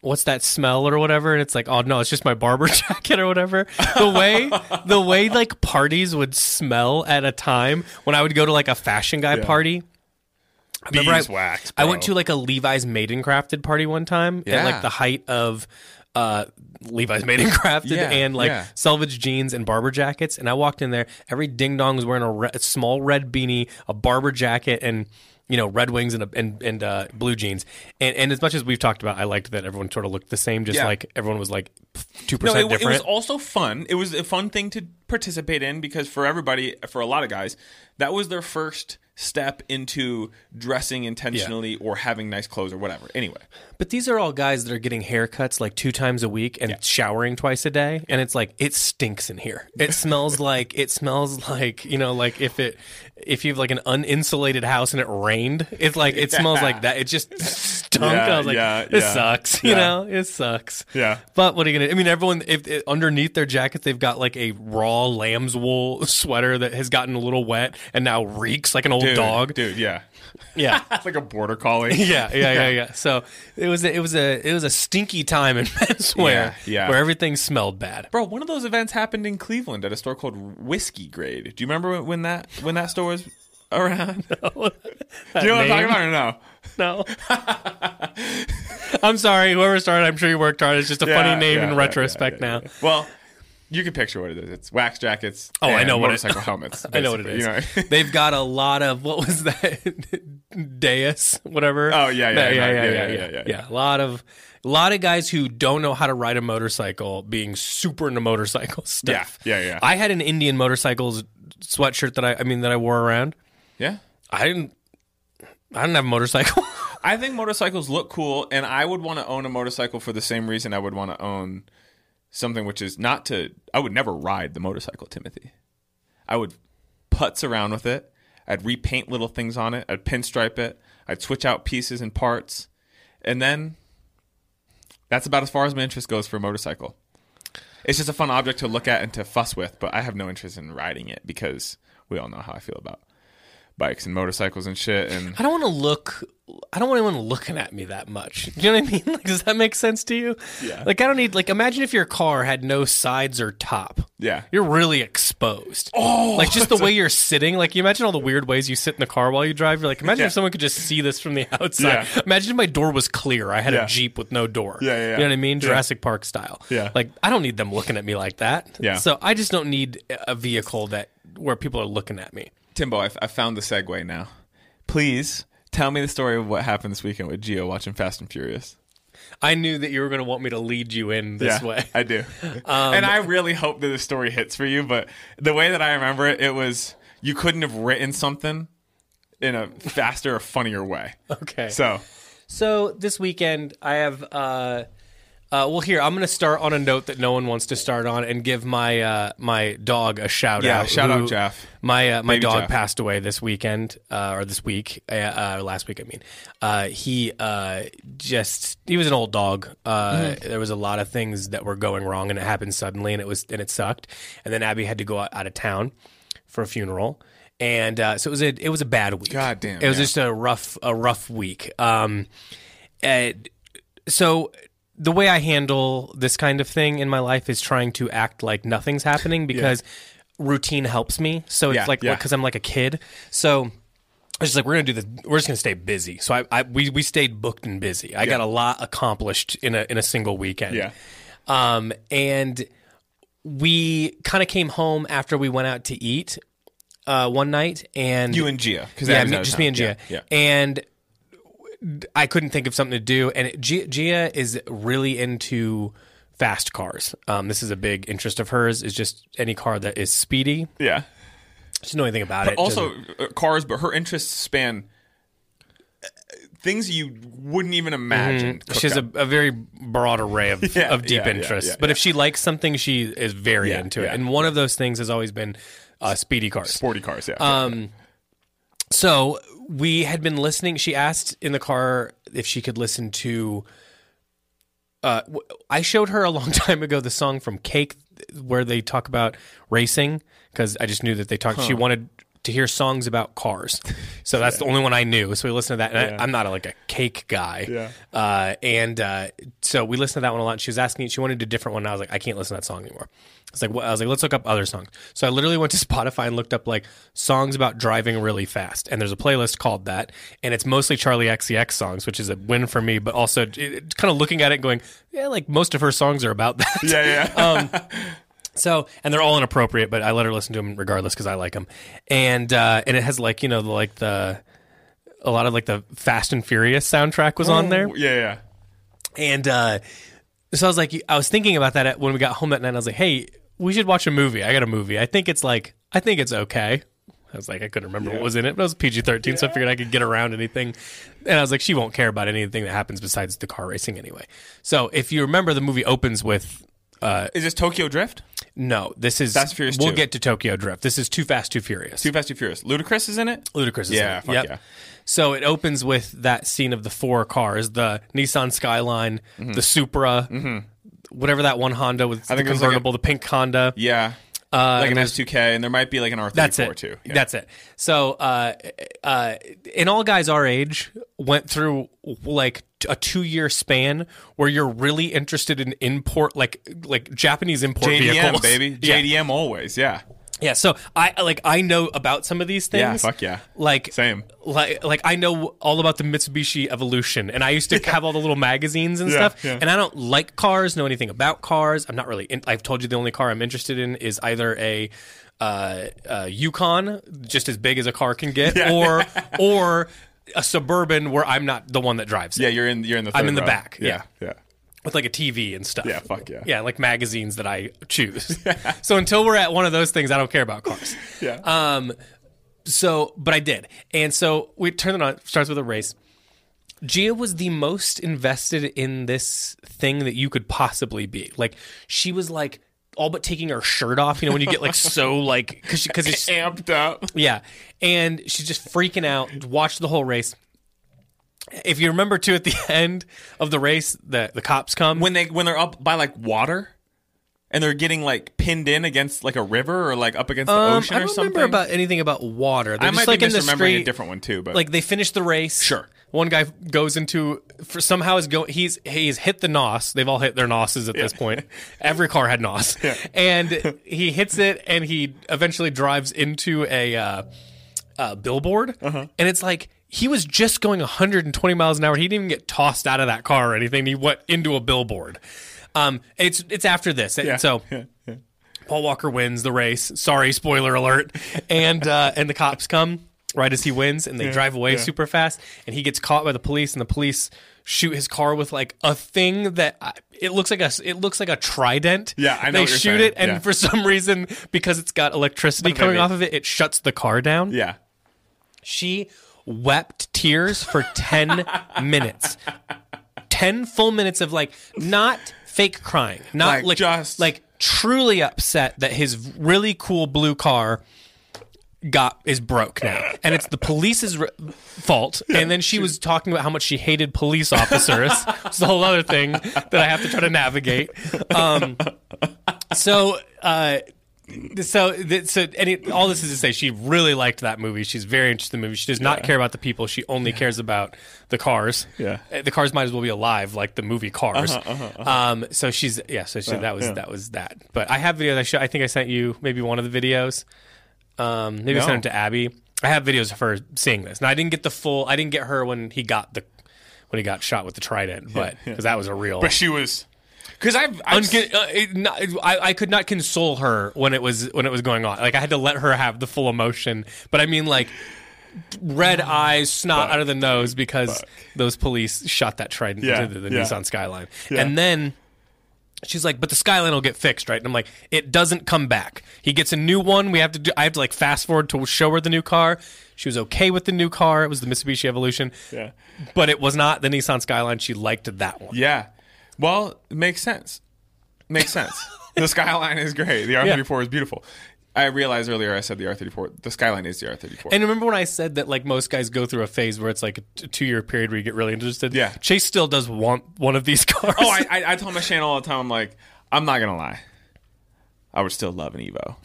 what's that smell or whatever, and it's like oh no, it's just my Barbour jacket or whatever. The way the way like parties would smell at a time when I would go to like a fashion guy party. I remember I, Beeswax, I went to like a Levi's Made & Crafted party one time at like the height of uh, Levi's Made & Crafted Yeah, and like yeah. selvage jeans and Barbour jackets. And I walked in there, every ding dong was wearing a, re- a small red beanie, a Barbour jacket, and you know Red Wings and and and uh, blue jeans. And and as much as we've talked about, I liked that everyone sort of looked the same, just Yeah. like everyone was like two No, percent it, it different. was also fun. It was a fun thing to participate in because for everybody, for a lot of guys, that was their first step into dressing intentionally or having nice clothes or whatever. Anyway, But these are all guys that are getting haircuts like two times a week and showering twice a day, and it's like it stinks in here. It smells like it smells like you know, like if it if you have like an uninsulated house and it rained, it's like it smells like that. It just stunk. Yeah, I was like, yeah, this yeah. sucks. You Yeah. know, it sucks. Yeah. But what are you gonna? I mean, everyone if, if underneath their jacket they've got like a raw lamb's wool sweater that has gotten a little wet and now reeks like an old dude, dog. dude, yeah, Yeah. it's like a border collie. yeah, yeah, yeah, yeah. So it was a, it was a it was a stinky time in menswear Yeah, yeah. where everything smelled bad. Bro, one of those events happened in Cleveland at a store called Whiskey Grade. Do you remember when- that when that store was around? Do you know what I'm talking about or no? No, I'm sorry. Whoever started, I'm sure you worked hard. It's just a Yeah, funny name yeah, in yeah, retrospect now. Well, you can picture what it is. It's wax jackets. Oh, I know what it- motorcycle helmets. I know what it is. You know? They've got a lot of what was that Deus, whatever. Oh, yeah, yeah, yeah, yeah, yeah, Yeah, yeah, yeah, yeah, yeah, yeah. A lot of a lot of guys who don't know how to ride a motorcycle being super into motorcycle stuff. Yeah, yeah, yeah. I had an Indian motorcycles sweatshirt that I, I mean, that I wore around. yeah. I didn't. I didn't have a motorcycle. I think motorcycles look cool, and I would want to own a motorcycle for the same reason I would want to own something which is not to. I would never ride the motorcycle, Timothy. I would putz around with it. I'd repaint little things on it. I'd pinstripe it. I'd switch out pieces and parts, and then that's about as far as my interest goes for a motorcycle. It's just a fun object to look at and to fuss with, but I have no interest in riding it because we all know how I feel about bikes and motorcycles and shit. And I don't want to look. I don't want anyone looking at me that much. Do you know what I mean? Like, does that make sense to you? Yeah. Like, I don't need. Like, imagine if your car had no sides or top. Yeah. You're really exposed. Oh, like just the way you're sitting. Like, you imagine all the weird ways you sit in the car while you drive. You're like, imagine Yeah. if someone could just see this from the outside. Yeah. Imagine if my door was clear. I had Yeah. a Jeep with no door. Yeah, yeah. You know what I mean? Jurassic Park style. Yeah. Like, I don't need them looking at me like that. Yeah. So I just don't need a vehicle that where people are looking at me. Timbo, I, I found the segue now. please tell me the story of what happened this weekend with Gia watching Fast and Furious. I knew that you were going to want me to lead you in this yeah, way. I do. and I really hope that the story hits for you, but the way that I remember it, it was you couldn't have written something in a faster or funnier way. Okay. So, So this weekend, I have. Uh, uh, well, here I'm going to start on a note that no one wants to start on, and give my uh, my dog a shout Yeah, out. shout out, Jeff. My uh, my Baby dog Jeff. passed away this weekend, uh, or this week, uh, uh, last week. I mean, uh, he uh, just he was an old dog. Uh, Mm-hmm. There was a lot of things that were going wrong, and it happened suddenly, and it was and it sucked. And then Abby had to go out, out of town for a funeral. And uh, so it was a it was a bad week. God damn, It was yeah. just a rough a rough week. Um, and so the way I handle this kind of thing in my life is trying to act like nothing's happening because routine helps me. So it's Yeah, like yeah. because I'm like a kid. So I was just like, we're gonna do this. We're just gonna stay busy. So I, I we we stayed booked and busy. I got a lot accomplished in a in a single weekend. Yeah. Um, and we kind of came home after we went out to eat uh, one night, and you and Gia. Cause yeah, me, just me and Gia. Yeah. And I couldn't think of something to do. And it, Gia, Gia is really into fast cars. Um, this is a big interest of hers. Is just any car that is speedy. yeah. She doesn't know anything about it. Also, Doesn't- uh, cars, but her interests span uh, things you wouldn't even imagine. she has a, a very broad array of, Yeah, of deep yeah, interests. yeah, but if she likes something, she is very into it. And one of those things has always been uh, speedy cars. sporty cars. Yeah. Um, So we had been listening. She asked in the car if she could listen to. Uh, I showed her a long time ago the song from Cake where they talk about racing because I just knew that they talked. She wanted to hear songs about cars, so that's the only one I knew. So we listened to that, and I, I'm not a, like a Cake guy. Yeah. Uh, and uh, so we listened to that one a lot. She was asking. She wanted a different one. And I was like, I can't listen to that song anymore. I was like, what? I was like, let's look up other songs. So I literally went to Spotify and looked up like songs about driving really fast, and there's a playlist called that, and it's mostly Charli XCX songs, which is a win for me. But also, it, kind of looking at it, and going, yeah, like most of her songs are about that. yeah, yeah. So, and they're all inappropriate, but I let her listen to them regardless because I like them. And uh, and it has like you know the, like the a lot of like the Fast and Furious soundtrack was on there. yeah, yeah. And uh, so I was like, I was thinking about that when we got home that night. I was like, hey, we should watch a movie. I got a movie. I think it's like, I think it's okay. I was like, I couldn't remember what was in it, but it was PG 13, so I figured I could get around anything. And I was like, she won't care about anything that happens besides the car racing anyway. So if you remember, the movie opens with. Uh, Is this Tokyo Drift? No, this is Fast Furious We'll 2. get to Tokyo Drift. This is Too Fast, Too Furious. Too Fast, Too Furious. Ludacris is in it. Ludacris is Yeah, in it. fuck Yep. yeah. So it opens with that scene of the four cars: the Nissan Skyline, the Supra, whatever that one Honda with Mm-hmm. I think the it was like a- convertible, the pink Honda. Yeah. Uh, like an S2K, and there might be like an R34 That's it. too. Yeah. That's it. So, uh, uh, and all guys our age went through like a two year span where you're really interested in import, like like Japanese import JDM, vehicles, baby. Yeah. JDM always. Yeah. Yeah, so I like I know about some of these things. Yeah, fuck yeah. Like Same. Like like I know all about the Mitsubishi Evolution, and I used to have all the little magazines and Yeah, stuff. yeah. And I don't like cars, know anything about cars. I'm not really. In, I've told you the only car I'm interested in is either a uh, uh, Yukon, just as big as a car can get, or or a suburban where I'm not the one that drives. it. Yeah, you're in. You're in the. I'm in the row. back, Yeah. Yeah. With like a TV and stuff. Yeah, fuck yeah. Yeah, like magazines that I choose. so until we're at one of those things, I don't care about cars. Yeah. Um, so, but I did, and so we turn it on. Starts with a race. Gia was the most invested in this thing that you could possibly be. Like she was like all but taking her shirt off. You know when you get like so like because because it's Amped up. yeah, and she's just freaking out. Watched the whole race. If you remember too, at the end of the race, the the cops come. When they when they're up by like water, and they're getting like pinned in against like a river or like up against the Um, ocean I or don't something. remember about anything about water. They're I just might like be in the misremembering street. a different one too, but Like they finish the race. Sure. One guy goes into for somehow is going. He's he's hit the nos. They've all hit their noses at this point. Every car had nos, and he hits it, and he eventually drives into a uh, uh, billboard, Uh-huh. and it's like. He was just going 120 miles an hour. He didn't even get tossed out of that car or anything. He went into a billboard. Um, it's it's after this, yeah. so yeah, yeah. Paul Walker wins the race. Sorry, spoiler alert. And uh, and the cops come right as he wins, and they drive away super fast, and he gets caught by the police, and the police shoot his car with like a thing that I- it looks like a it looks like a trident. Yeah, I know They shoot saying. it, and Yeah. for some reason, because it's got electricity coming off of it, it shuts the car down. Yeah. She wept tears for 10 minutes. 10 full minutes of like not fake crying, not Like, like just- like truly upset that his really cool blue car got is broke now. And it's the police's re- fault. And then she was talking about how much she hated police officers. It's a whole other thing that i have to try to navigate. Um so uh so, so, and it, all this is to say, she really liked that movie. She's very interested in the movie. She does not care about the people. She only cares about the cars. Yeah. Uh, the cars might as well be alive, like the movie Cars. Um, so she's yeah. So she, that was yeah. that was that. But I have videos. I, show, I think I sent you maybe one of the videos. Um, maybe I No. sent it to Abby. I have videos of her seeing this. Now I didn't get the full. I didn't get her when he got the when he got shot with the trident, but because that was a real. But she was because I've, I've uh, it, not, I, I could not console her when it was when it was going on. Like I had to let her have the full emotion. But I mean, like red eyes, snot out of the nose because those police shot that trident Yeah, into the, the yeah. Nissan Skyline. And then she's like, "But the Skyline will get fixed, right?" And I'm like, "It doesn't come back. He gets a new one. We have to do. I have to like fast forward to show her the new car." She was okay with the new car. It was the Mitsubishi Evolution. Yeah. But it was not the Nissan Skyline. She liked that one. yeah. Well, it makes sense. Makes sense. the Skyline is great. The R34 is beautiful. I realized earlier I said the R34. The Skyline is the R34. And remember when I said that like most guys go through a phase where it's like a t- two year period where you get really interested? Yeah. Chase still does want one of these cars. oh, I, I, I tell my Shane all the time. I'm like, I'm not gonna lie. I would still love an Evo,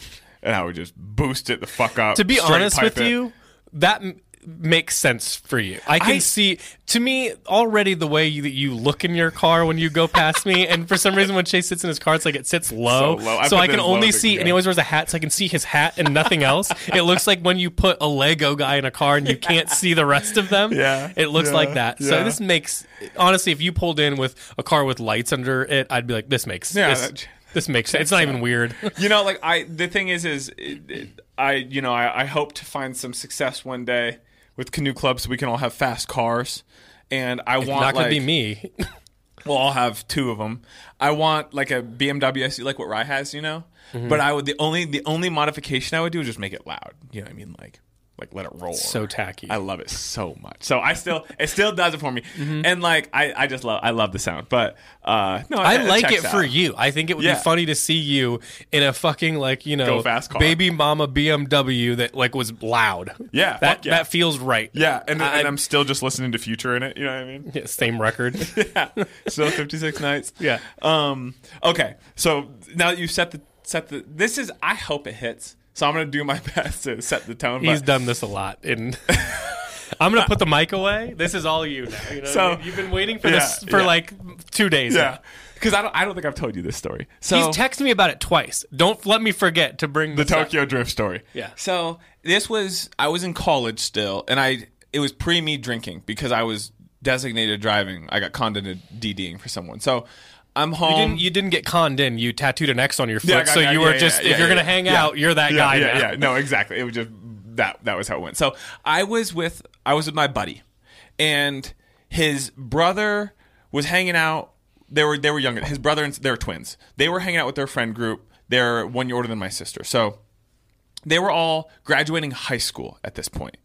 and I would just boost it the fuck up. to be honest with it. you, that makes sense for you. I can I- see to me already the way you, that you look in your car when you go past me, and for some reason when Chase sits in his car, it's like it sits low, So low. I so I can only see. And he always wears a hat, so I can see his hat and nothing else. it looks like when you put a Lego guy in a car and you can't see the rest of them. Yeah, it looks yeah, like that. So this makes honestly, if you pulled in with a car with lights under it, I'd be like, this makes Yeah, this, that- this makes sense. It's not even weird. you know, like I. The thing is, is it, it, I, you know, I, I hope to find some success one day with canoe club, so we can all have fast cars. And I want not gonna like, be me. Well, I'll have two of them. I want like a BMW SUV, like what Rye has, you know. Mm-hmm. But I would the only the only modification I would do is just make it loud. You know what I mean? Like like let it roll. So tacky. I love it so much. So I still it still does it for me. And like I, I just love I love the sound. But uh no, Mm-hmm. I like checks it for you. I think it would Yeah. be funny to see you in a fucking like you know baby mama BMW that like was loud. Yeah, that yeah. that feels right. Yeah, and, I- and I'm still just listening to Future in it. You know what I mean? Yeah, same record. yeah, still 56 nights. Yeah. Um. Okay. So now that you set the set the. This is. I hope it hits. So I'm gonna do my best to set the tone. He's done this a lot. And I'm gonna put the mic away. This is all you now. You know, So- you've been waiting for Yeah, this for yeah. like two days. Yeah. now. Because I don't. I don't think I've told you this story. So He's texted me about it twice. Don't let me forget to bring the this up. Tokyo Drift story. Yeah. So this was. I was in college still, and I. It was pre me drinking because I was designated driving. I got conned into DDing for someone. So I'm home. You didn't. You didn't get conned in. You tattooed an X on your foot, Yeah, got- so yeah, you were yeah, just. yeah, if you're yeah, gonna hang Yeah. out, you're that yeah, guy yeah, now. Yeah, no, exactly. It was just that. That was how it went. So I was with I was with my buddy, and his brother was hanging out. They were they were younger. His brother and they were twins. They were hanging out with their friend group. They're one year older than my sister. So they were all graduating high school at this point,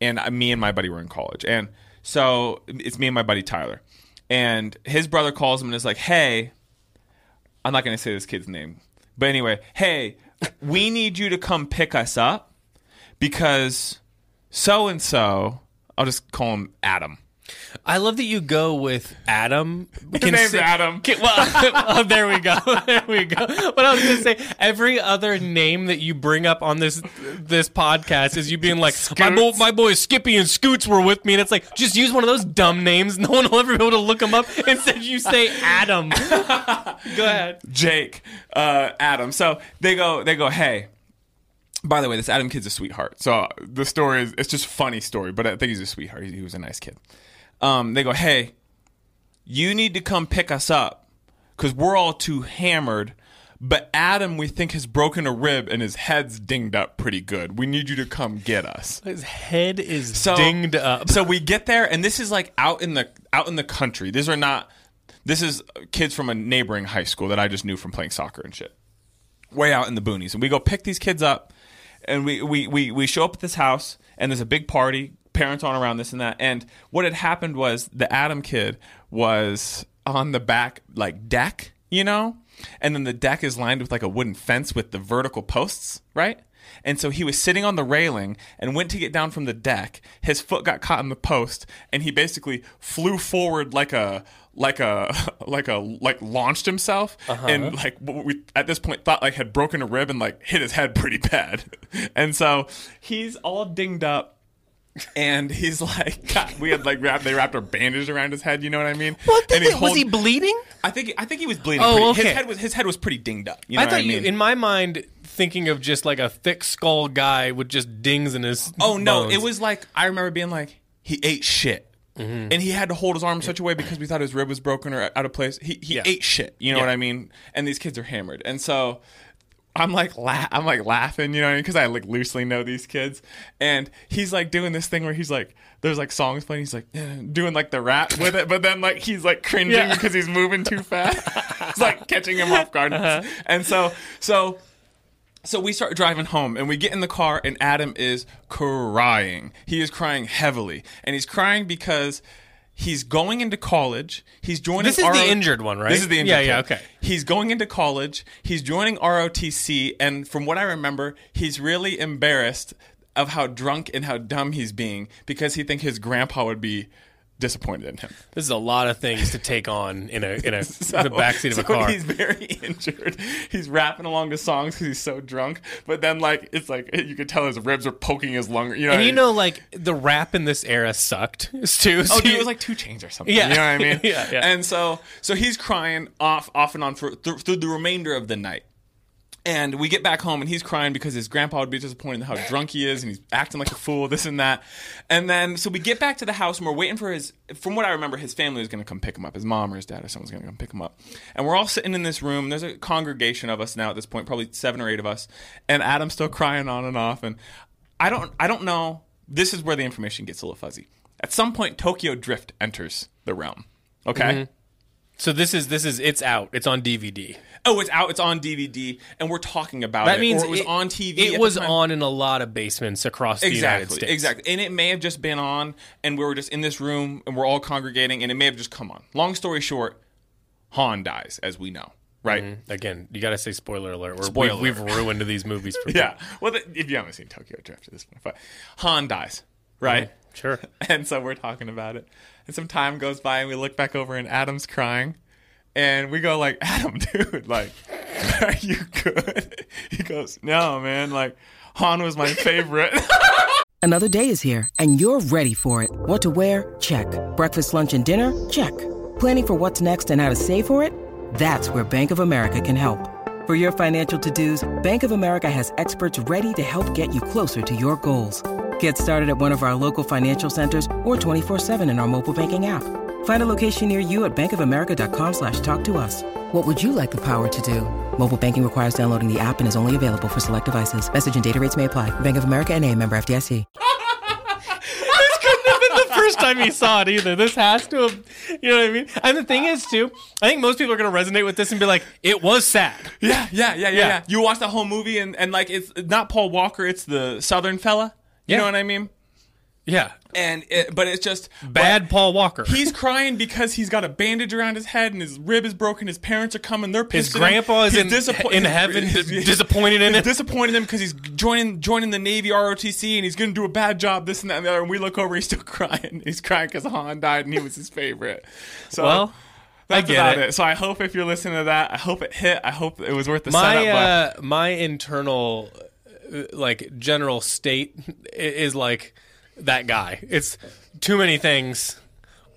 and uh, me and my buddy were in college. And so it's me and my buddy Tyler, and his brother calls him and is like, "Hey." I'm not going to say this kid's name. But anyway, hey, we need you to come pick us up because so and so, I'll just call him Adam. I love that you go with Adam. His name's Adam. Can- well, oh, there we go. There we go. But I was going to say, every other name that you bring up on this this podcast is you being like, my, bo- my boys Skippy and Scoots were with me. And it's like, just use one of those dumb names. No one will ever be able to look them up. Instead, you say Adam. go ahead. Jake, uh, Adam. So they go, they go, hey. By the way, this Adam kid's a sweetheart. So the story is, it's just a funny story, but I think he's a sweetheart. He, he was a nice kid. Um, they go, hey, you need to come pick us up because we're all too hammered, but Adam, we think, has broken a rib and his head's dinged up pretty good. We need you to come get us. His head is So dinged up. So we get there, and this is like out in the out in the country. These are not. This is kids from a neighboring high school that I just knew from playing soccer and shit. Way out in the boonies, and we go pick these kids up, and we we we, we show up at this house, and there's a big party. Parents on around this and that, and what had happened was the Adam kid was on the back like deck, you know, and then the deck is lined with like a wooden fence with the vertical posts, right? And so he was sitting on the railing and went to get down from the deck. His foot got caught in the post, and he basically flew forward like a like a like a like launched himself uh-huh. and like we at this point thought like had broken a rib and like hit his head pretty bad. And so he's all dinged up and he's like, God, we had like wrapped, they wrapped a bandage around his head. You know what I mean? what the And he's thing? Was he bleeding? I think I think he was bleeding. Oh, pretty. His head was his head was pretty dinged up. You know I what thought I mean? you, in my mind, thinking of just like a thick skull guy with just dings in his. oh no, bones. it was like I remember being like he ate shit. Mm-hmm. And he had to hold his arm in such a way because we thought his rib was broken or out of place. He he Yeah. ate shit. You know Yeah. what I mean? And these kids are hammered. And so I'm like la- I'm like laughing, you know, because I like loosely know these kids. And he's like doing this thing where he's like, there's like songs playing. He's like eh, doing like the rap with it, but then like he's like cringing Yeah. because he's moving too fast. it's like catching him off guard. Uh-huh. And so so so we start driving home and we get in the car and Adam is crying. He is crying heavily. And he's crying because he's going into college. He's joining This is the injured one, right? This is the injured Yeah, yeah, okay. He's going into college. He's joining ROTC and from what I remember, he's really embarrassed of how drunk and how dumb he's being because he think his grandpa would be disappointed in him. This is a lot of things to take on in a in a So- in the backseat of so a car. He's very injured. He's rapping along the songs because he's so drunk. But then, like, it's like you could tell his ribs are poking his lung. You know, and what I you mean? know, like the rap in this era sucked too. Oh, So dude, it was like 2 Chainz or something. Yeah. You know what I mean? Yeah, yeah. And so, so he's crying off, off and on for through, through the remainder of the night. And we get back home and he's crying because his grandpa would be disappointed in how drunk he is and he's acting like a fool, this and that. And then, so we get back to the house and we're waiting for his, from what I remember, his family was going to come pick him up. His mom or his dad or someone's going to come pick him up. And we're all sitting in this room. There's a congregation of us now at this point, probably seven or eight of us. And Adam's still crying on and off. And I don't, I don't know. This is where the information gets a little fuzzy. At some point, Tokyo Drift enters the realm. Okay. Mm-hmm. so this is this is it's out. It's on DVD. Oh, it's out. It's on DVD, and we're talking about it. That it. means or it was on TV. It was on in a lot of basements across the United Exactly, States. exactly, and it may have just been on, and we were just in this room, and we're all congregating, and it may have just come on. Long story short, Han dies, as we know, right? Mm-hmm. Again, you got to say spoiler alert. We're, Spoiler We've, we've ruined these movies for Yeah. Well, the, if you haven't seen Tokyo Drift at this point, but Han dies, right? people. Sure. And so we're talking about it. And some time goes by and we look back over and Adam's crying. And we go like, Adam, dude, like, are you good? He goes, No, man, like Han was my favorite. Another day is here, and you're ready for it. What to wear? Check. Breakfast, lunch, and dinner? Check. Planning for what's next and how to save for it? That's where Bank of America can help. For your financial to-dos, Bank of America has experts ready to help get you closer to your goals. Get started at one of our local financial centers or 24-7 in our mobile banking app. Find a location near you at bankofamerica.com slash talk to us. What would you like the power to do? Mobile banking requires downloading the app and is only available for select devices. Message and data rates may apply. Bank of America and a member FDIC. this couldn't have been the first time he saw it either. This has to have, you know what I mean? And the thing is, too, I think most people are going to resonate with this and be like, it was sad. yeah, yeah, yeah, yeah, Yeah. yeah. You watch the whole movie and, and like it's not Paul Walker, it's the Southern fella. You Yeah. know what I mean? Yeah. And it, but it's just Bad Paul Walker. He's crying because he's got a bandage around his head and his rib is broken. His parents are coming. They're His pissed. him. grandpa is He's in, in heaven, disappointed in him. disappointed in him because he's joining joining the Navy ROTC and he's going to do a bad job. This and that and the other. And we look over, he's still crying. He's crying because Han died and he was his favorite. So Well, that's I get about it. it. So I hope if you're listening to that, I hope it hit. I hope it was worth the my setup. uh, my internal uh, like general state is like that guy. It's too many things.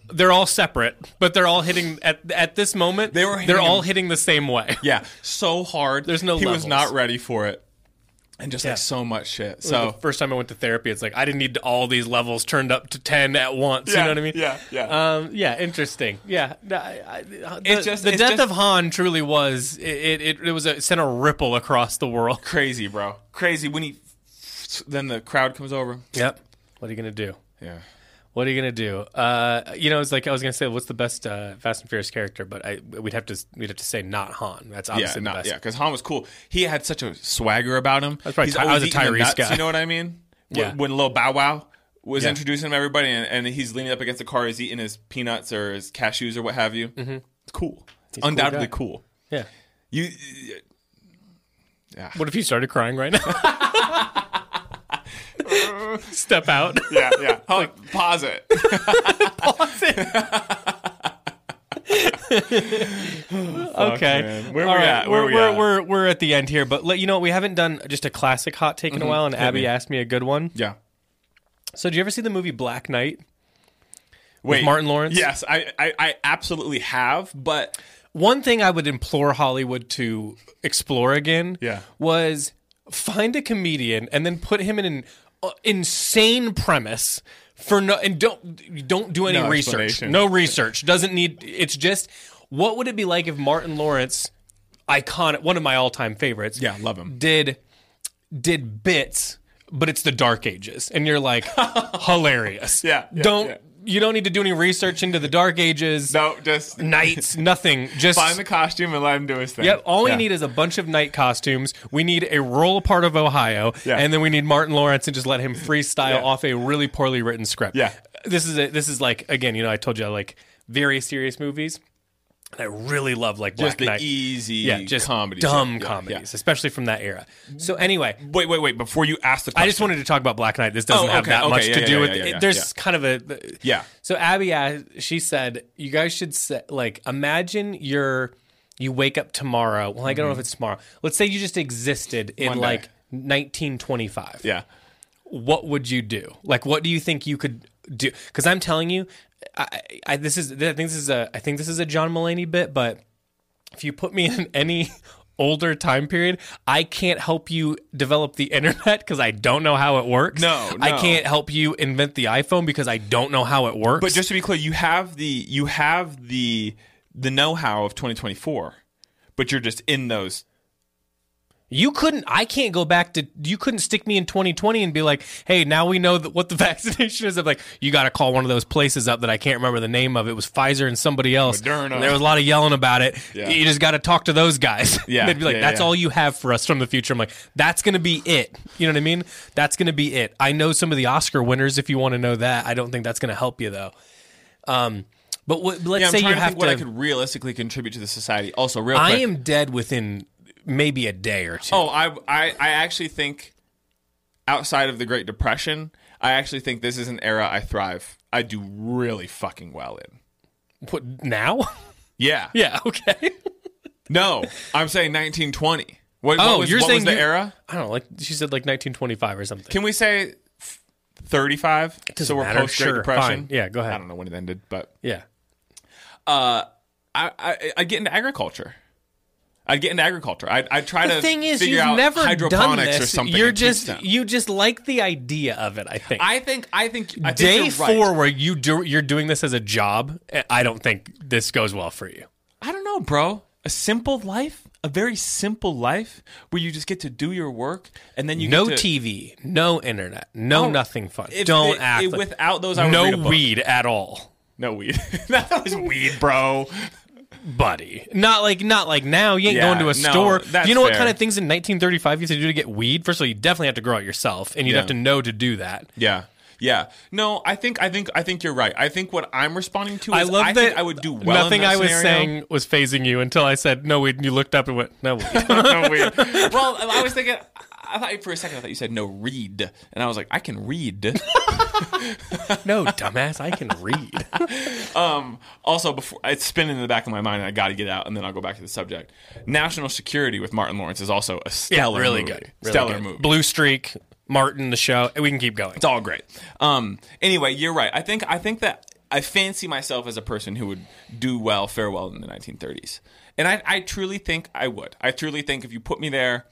They're all separate, but they're all hitting at at this moment. They were they're all him- hitting the same way. yeah, so hard. There's no He was not ready for it. and just Yeah. like so much shit. So first time I went to therapy, it's like I didn't need all these levels turned up to ten at once. you know what I mean? yeah, yeah. Um, yeah, interesting. Yeah, I- I- the, It's just- the death just- of Han truly was it. It, it was a it sent a ripple across the world. crazy, bro, crazy. When he then the crowd comes over. Yep. What are you gonna do? Yeah. What are you gonna do? Uh, you know, it's like I was gonna say, what's the best uh, Fast and Furious character? But I we'd have to we'd have to say not Han. That's Yeah, obviously the not, best. yeah, because Han was cool. He had such a swagger about him. That's probably He's I was a Tyrese nuts, guy. You know what I mean? When- Yeah. When, Lil Bow Wow was Yeah. introducing everybody, and, and he's leaning up against the car, he's eating his peanuts or his cashews or what have you. Mm-hmm. It's cool. It's cool undoubtedly guy. cool. Yeah. You. Yeah. What if you started crying right now? Step out. Yeah, yeah. Hold, pause it. Pause it. okay. man. Where we right, at? Where we're, we we're, at? We're, we're at the end here, but let, you know? We haven't done just a classic hot take in a while, and Mm-hmm. Hit Abby me. asked me a good one. Yeah. So, did you ever see the movie Black Knight? Wait, Martin Lawrence? Yes, I, I, I absolutely have, but One thing I would implore Hollywood to explore again Yeah. was find a comedian and then put him in an insane premise for no and don't don't do any No research. No research. Doesn't need it's just what would it be like if Martin Lawrence iconic one of my all-time favorites yeah, love him. did did bits but it's the dark ages and you're like hilarious Yeah, yeah, don't yeah. You don't need to do any research into the dark ages No, just knights nothing just find the costume and let him do his thing. Yep. All we Yeah. need is a bunch of knight costumes. We need a rural part of Ohio, Yeah. and then we need Martin Lawrence and just let him freestyle Yeah. off a really poorly written script. Yeah. This is a, this is like again, you know, I told you I like very serious movies. And I really love like Black just the Knight. easy yeah, just comedy, dumb Yeah, yeah. comedies, especially from that era. So anyway, Wait, wait, wait! Before you ask the question, I just wanted to talk about Black Knight. This doesn't Oh, have that okay, much yeah, to yeah, do yeah, with yeah, it. yeah, There's yeah. kind of a Yeah. So Abby, asked, she said, "You guys should say, like imagine you're you wake up tomorrow. Well, I don't know if mm-hmm. it's tomorrow. Let's say you just existed in One day. like 1925. yeah, What would you do? Like, what do you think you could do? Because I'm telling you, I, I this is I think this is a I think this is a John Mulaney bit, but if you put me in any older time period, I can't help you develop the internet because I don't know how it works. No, I can't help you invent the iPhone because I don't know how it works. but just to be clear, you have the you have the the know how of 2024, but you're just in those. You couldn't. I can't go back to. You couldn't stick me in 2020 and be like, "Hey, now we know that what the vaccination is." I'm like, you got to call one of those places up that I can't remember the name of. It was Pfizer and somebody else. Moderna. And there was a lot of yelling about it. Yeah. You just got to talk to those guys. Yeah, they'd be like, yeah, "That's yeah. all you have for us from the future." I'm like, "That's gonna be it." You know what I mean? That's gonna be it. I know some of the Oscar winners. If you want to know that, I don't think that's gonna help you though. Um, but what, let's Yeah, I'm say you to have think what I could realistically contribute to the society. Also, real I am dead within maybe a day or two. Oh, I, I, I actually think outside of the Great Depression, I actually think this is an era I thrive. I do really fucking well in. What, now? Yeah. yeah. Okay. No, I'm saying 1920. What, Oh, what was, you're what saying was the you- era? I don't know. Like she said, like 1925 or something. Can we say 35? So we're matter. post Great Sure, Depression. fine. Yeah, go ahead. I don't know when it ended, but yeah. uh, I, I I get into agriculture. I'd get into agriculture. I'd, I'd try The to thing is, figure you've out never done hydroponics this. or something. You're just you just like the idea of it. I think. I think I think I think Day you're right. four, where you do you're doing this as a job, I don't think this goes well for you. I don't know, bro. A simple life, a very simple life where you just get to do your work and then you no get to, TV, no internet, no Oh, nothing fun. don't it- act it- like- without those, I would no read a book. weed at all, No weed. that was weed, bro. Buddy. Not like not like now. You ain't Yeah, going to a no, store. that's you know what fair. kind of things in 1935 you have to do to get weed? First of all, you definitely have to grow it yourself, and you'd Yeah. have to know to do that. Yeah. Yeah. No, I think I think I think you're right. I think what I'm responding to is I love I that think I would do well. Nothing in that I was scenario. saying was phasing you until I said no weed, and you looked up and went no weed. no weed. Well, I was thinking. I thought for a second I thought you said no read, and I was like, I can read. no, dumbass, I can read. um, also, before it's spinning in the back of my mind, and I got to get out, and then I'll go back to the subject. National Security with Martin Lawrence is also a stellar, really movie. good, really stellar good. movie. Blue Streak, Martin, the show. We can keep going. It's all great. Um, anyway, you're right. I think I think that I fancy myself as a person who would do well, fare well in the 1930s, and I, I truly think I would. I truly think if you put me there,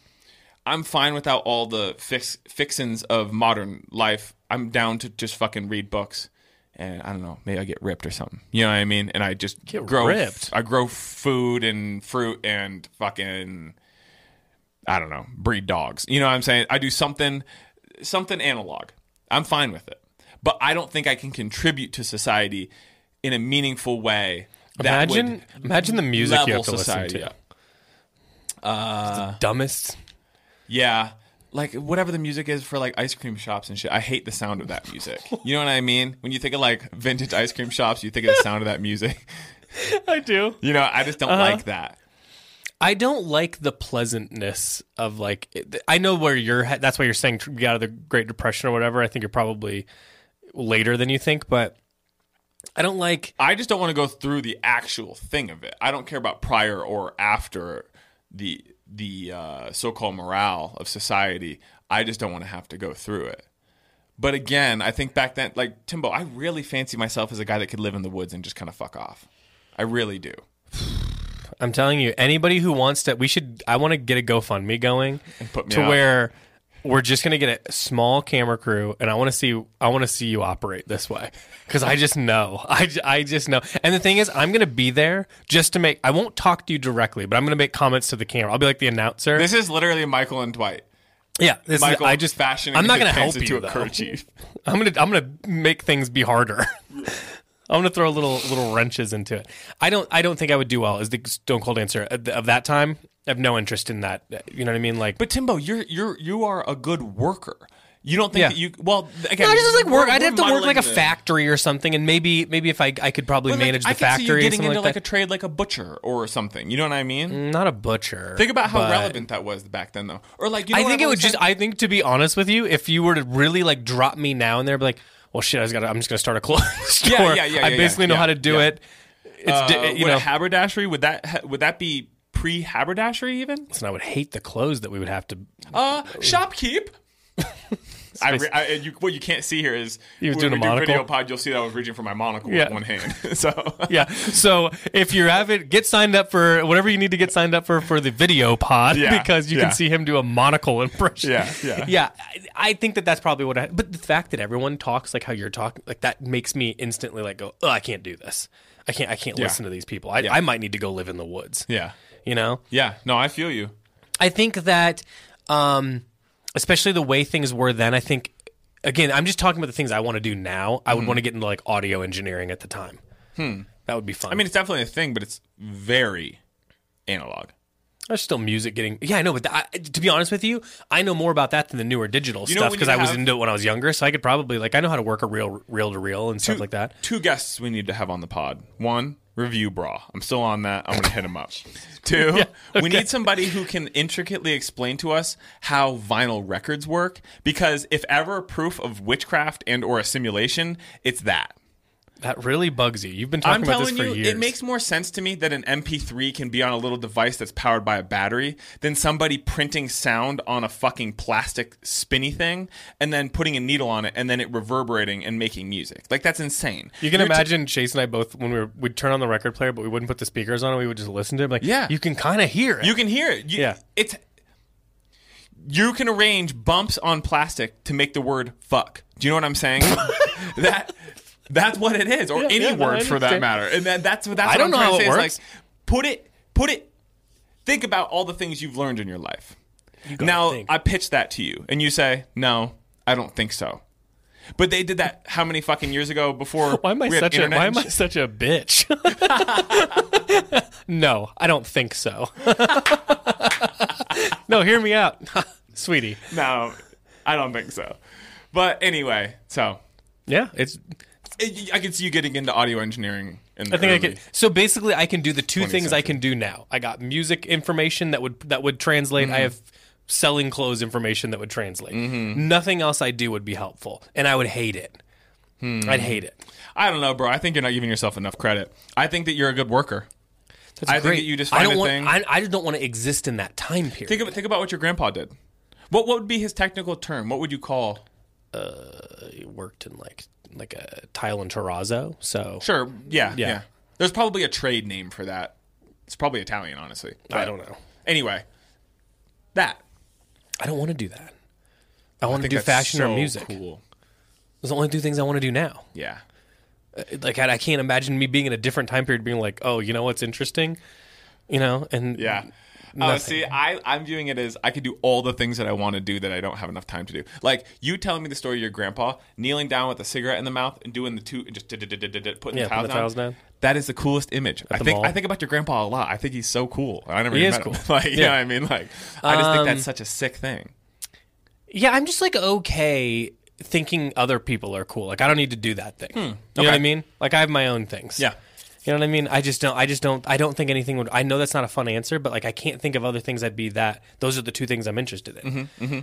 I'm fine without all the fix, fixins of modern life. I'm down to just fucking read books. And I don't know, maybe I get ripped or something. You know what I mean? And I just Get grow ripped? I grow food and fruit and fucking I don't know, breed dogs. You know what I'm saying? I do something something analog. I'm fine with it. But I don't think I can contribute to society in a meaningful way. That Imagine, imagine the music you have to society listen to. Uh, the dumbest. Yeah. Like whatever the music is for like ice cream shops and shit. I hate the sound of that music. You know what I mean? When you think of like vintage ice cream shops, you think of the sound of that music. I do. You know, I just don't Uh-huh. like that. I don't like the pleasantness of like. I know where you're. That's why you're saying tr- get out of the Great Depression or whatever. I think you're probably later than you think, but I don't like. I just don't want to go through the actual thing of it. I don't care about prior or after the the uh, so-called morale of society. I just don't want to have to go through it. But again, I think back then, like Timbo, I really fancy myself as a guy that could live in the woods and just kind of fuck off. I really do. I'm telling you, anybody who wants to, we should. I want to get a GoFundMe going put me to out. where we're just gonna get a small camera crew, and I want to see. I want to see you operate this way because I just know. I, I just know. And the thing is, I'm gonna be there just to make. I won't talk to you directly, but I'm gonna make comments to the camera. I'll be like the announcer. This is literally Michael and Dwight. yeah, this Michael is, I just fashioning I'm not gonna help you a though. kerchief. I'm gonna I'm gonna make things be harder. I'm gonna throw little little wrenches into it. I don't I don't think I would do well as the Stone Cold answer of of that time. I have no interest in that. You know what I mean? Like, But Timbo, you're you're you are a good worker. You don't think Yeah. that you well again? no, I just like work. I'd have to work like a factory or something, and maybe maybe if I I could probably But, like, manage the I could see you factory or getting something into like like a trade like a butcher or something. You know what I mean? Mm, not a butcher. Think about how but- relevant that was back then, though. Or like, you know I what think I've it would always just. I think to be honest with you, if you were to really like drop me now and there, be like, well, shit, I just got. I'm just gonna start a clothing store. yeah, yeah, I yeah, basically know yeah, how to do yeah. it. It's Uh, you know. a haberdashery would that would that be pre haberdashery even? and I would hate the clothes that we would have to. Uh, shopkeep. I, re- I you, what you can't see here is He was doing a we do video pod. You'll see that I was reaching for my monocle Yeah. with one hand. so Yeah. So if you have it, get signed up for whatever you need to get signed up for for the video pod Yeah, because you yeah. can see him do a monocle impression. Yeah, yeah. yeah. I, I think that that's probably what. I, but the fact that everyone talks like how you're talking, like that makes me instantly like go, oh, I can't do this. I can't. I can't listen to these people. I. I might need to go live in the woods. yeah, You know. yeah. No, I feel you. I think that, um, especially the way things were then, I think, again, I'm just talking about the things I want to do now. I would want to get into like audio engineering at the time. Hmm. That would be fun. I mean, it's definitely a thing, but it's very analog. there's still music getting. Yeah, I know, but th- I, to be honest with you, I know more about that than the newer digital You know stuff because I was into it when I was younger. So I could probably like I know how to work a reel, reel to reel and stuff like that. Two guests we need to have on the pod. One, Review Brah. I'm still on that. I'm going to hit him up. Two, we need somebody who can intricately explain to us how vinyl records work because if ever proof of witchcraft and or a simulation, it's that. That really bugs you. You've been talking I'm about this for you, years. it makes more sense to me that an MP3 can be on a little device that's powered by a battery than somebody printing sound on a fucking plastic spinny thing and then putting a needle on it and then it reverberating and making music. Like that's insane. You can You're t- imagine Chase and I both when we were, we'd turn on the record player, but we wouldn't put the speakers on. it. We would just listen to it. Like, Yeah. you can kind of hear it. You can hear it. You, Yeah. It's you can arrange bumps on plastic to make the word fuck. Do you know what I'm saying? that that's what it is, or Yeah, any yeah, no, word for that matter. And that, that's what that's I what don't I'm know how to it say. Is works. like put it put it think about all the things you've learned in your life. gotta Now think. I pitch that to you and you say, "No, I don't think so." But they did that how many fucking years ago before Why am I we had such a Why am I such a bitch? no, I don't think so. no, hear me out, sweetie. No, I don't think so. But anyway, so Yeah, it's. I I can see you getting into audio engineering. In the I think I can. So basically, I can do the two 20th things I can do now. I got music information that would that would translate. Mm-hmm. I have selling clothes information that would translate. Mm-hmm. Nothing else I do would be helpful, and I would hate it. Hmm. I'd hate it. I don't know, bro. I think you're not giving yourself enough credit. I think that you're a good worker. That's I think great. that you just I don't a want. thing- I, I just don't want to exist in that time period. Think of think about what your grandpa did. What what would be his technical term? What would you call? He worked in like like a tile and terrazzo. So Sure, yeah, Yeah. yeah, There's probably a trade name for that. It's probably Italian, honestly. I don't know. Anyway, that I don't want to do that. I want to do fashion or music. Cool. Those are the only two things I want to do now. Yeah. Uh, like I, I can't imagine me being in a different time period, being like, oh, you know what's interesting, you know, and Yeah. Oh, see, I, I'm viewing it as I could do all the things that I want to do that I don't have enough time to do. Like you telling me the story of your grandpa kneeling down with a cigarette in the mouth and doing the two, and just putting Yeah, the the down. down. That is the coolest image. I think mall. I think about your grandpa a lot. I think he's so cool. I never He even is met him. cool. like, you Yeah. know what I mean? Like, I just think Um, that's such a sick thing. Yeah, I'm just like okay thinking other people are cool. Like I don't need to do that thing. You know what I mean? Like I have my own things. Yeah. You know what I mean? I just don't I just don't I don't think anything would I know that's not a fun answer, but like I can't think of other things I'd be that those are the two things I'm interested in. Mm-hmm,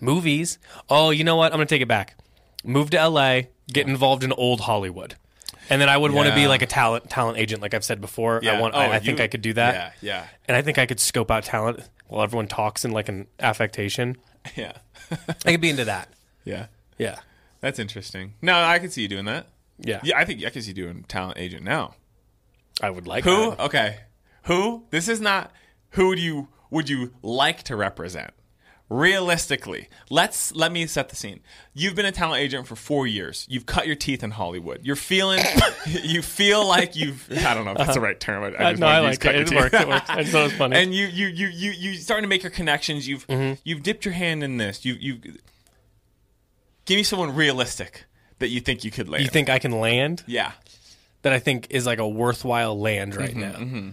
Movies. Oh, you know what? I'm gonna take it back. Move to LA, get involved in old Hollywood. And then I would want to be like a talent talent agent, like I've said before. I want. Oh, I, I think you- I could do that. Yeah, yeah. And I think I could scope out talent while everyone talks in like an affectation. Yeah. I could be into that. yeah. Yeah. That's interesting. No, I could see you doing that. Yeah. Yeah, I think I could see you doing talent agent now. I would like Who? that. Okay. Who? This is not who do you would you like to represent? Realistically, let's let me set the scene. You've been a talent agent for four years. You've cut your teeth in Hollywood. You're feeling, you feel like you've. I don't know if that's the right term. I, I Uh, just no, I like cut it. your It teeth. works. It works. I just thought it was funny. And you, you, you, you, you starting to make your connections. You've, Mm-hmm. you've dipped your hand in this. You, you. Give me someone realistic that you think you could land. you think I can land? Yeah. That I think is like a worthwhile land right Mm-hmm, now.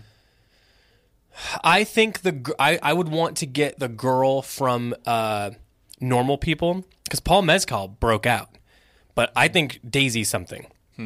I think the I, I would want to get the girl from uh, Normal People because Paul Mescal broke out, but I think Daisy something. I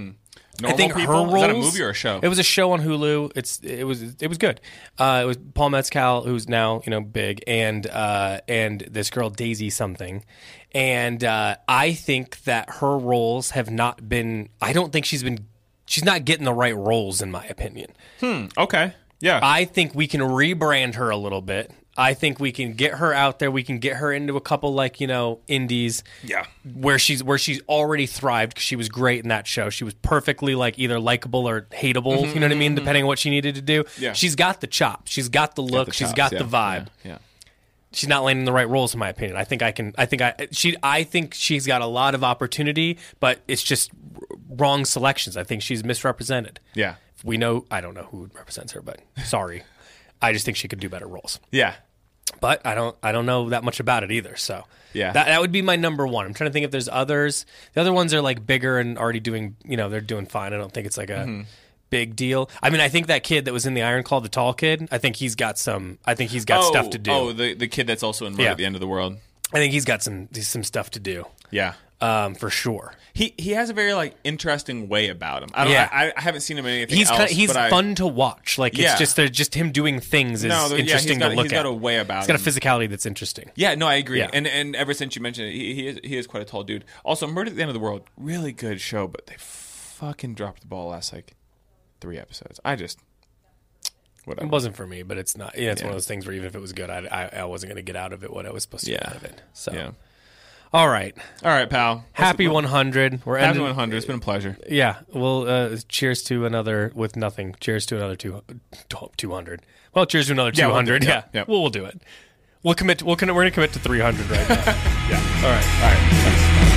Normal think People? her. Is that a movie or a show? It was a show on Hulu. It's it was it was good. Uh, it was Paul Mescal, who's now you know big, and uh, and this girl Daisy something, and uh, I think that her roles have not been. I don't think she's been. She's not getting the right roles, in my opinion. Hmm. Okay. Yeah. I think we can rebrand her a little bit. I think we can get her out there. We can get her into a couple like you know indies. Yeah. where she's where she's already thrived because she was great in that show. She was perfectly like either likable or hateable. You know what I mean? Depending on what she needed to do. Mm-hmm, Yeah. she's got the chop. She's got the look. The she's chops, got yeah, the vibe. Yeah. yeah. She's not landing the right roles, in my opinion. I think I can. I think I she. I think she's got a lot of opportunity, but it's just wrong selections. I think she's misrepresented. Yeah. We know. I don't know who represents her, but sorry. I just think she could do better roles Yeah. but I don't I don't know that much about it either. So Yeah. that that would be my number one. I'm trying to think if there's others. The other ones are like bigger and already doing you know they're doing fine. I don't think it's like a Mm-hmm. big deal. I mean, I think that kid that was in the Iron Claw, the tall kid. I think he's got some. I think he's got oh, stuff to do. Oh, the the kid that's also in Murder Yeah. at the End of the World. I think he's got some some stuff to do. Yeah. Um, for sure. He he has a very like interesting way about him. I don't. Yeah. I, I haven't seen him in anything He's else. kind of, he's but I- fun to watch. Like Yeah. it's just they're just him doing things is No, the- yeah, interesting got- to look he's at. He's got a way about it. He's got a physicality that's interesting. Yeah, no, I agree. Yeah. And and ever since you mentioned it, he, he is he is quite a tall dude. Also, Murder at the End of the World, really good show, but they fucking dropped the ball last like three episodes. I just whatever. It wasn't for me, but it's not. Yeah, it's one of those things where even if it was good, I, I, I wasn't going to get out of it what I was supposed to get out of it. So, Yeah. All right, All right, pal. happy 100. We're Happy ending. 100. It's been a pleasure. Yeah, well, uh, cheers to another with nothing. Cheers to another two, 200. Well, cheers to another Yeah, we'll do 200. yeah, Yeah, yeah. We'll, we'll do it. We'll commit. We'll, we're going to commit to 300 right now. Yeah. all right. All right. Thanks.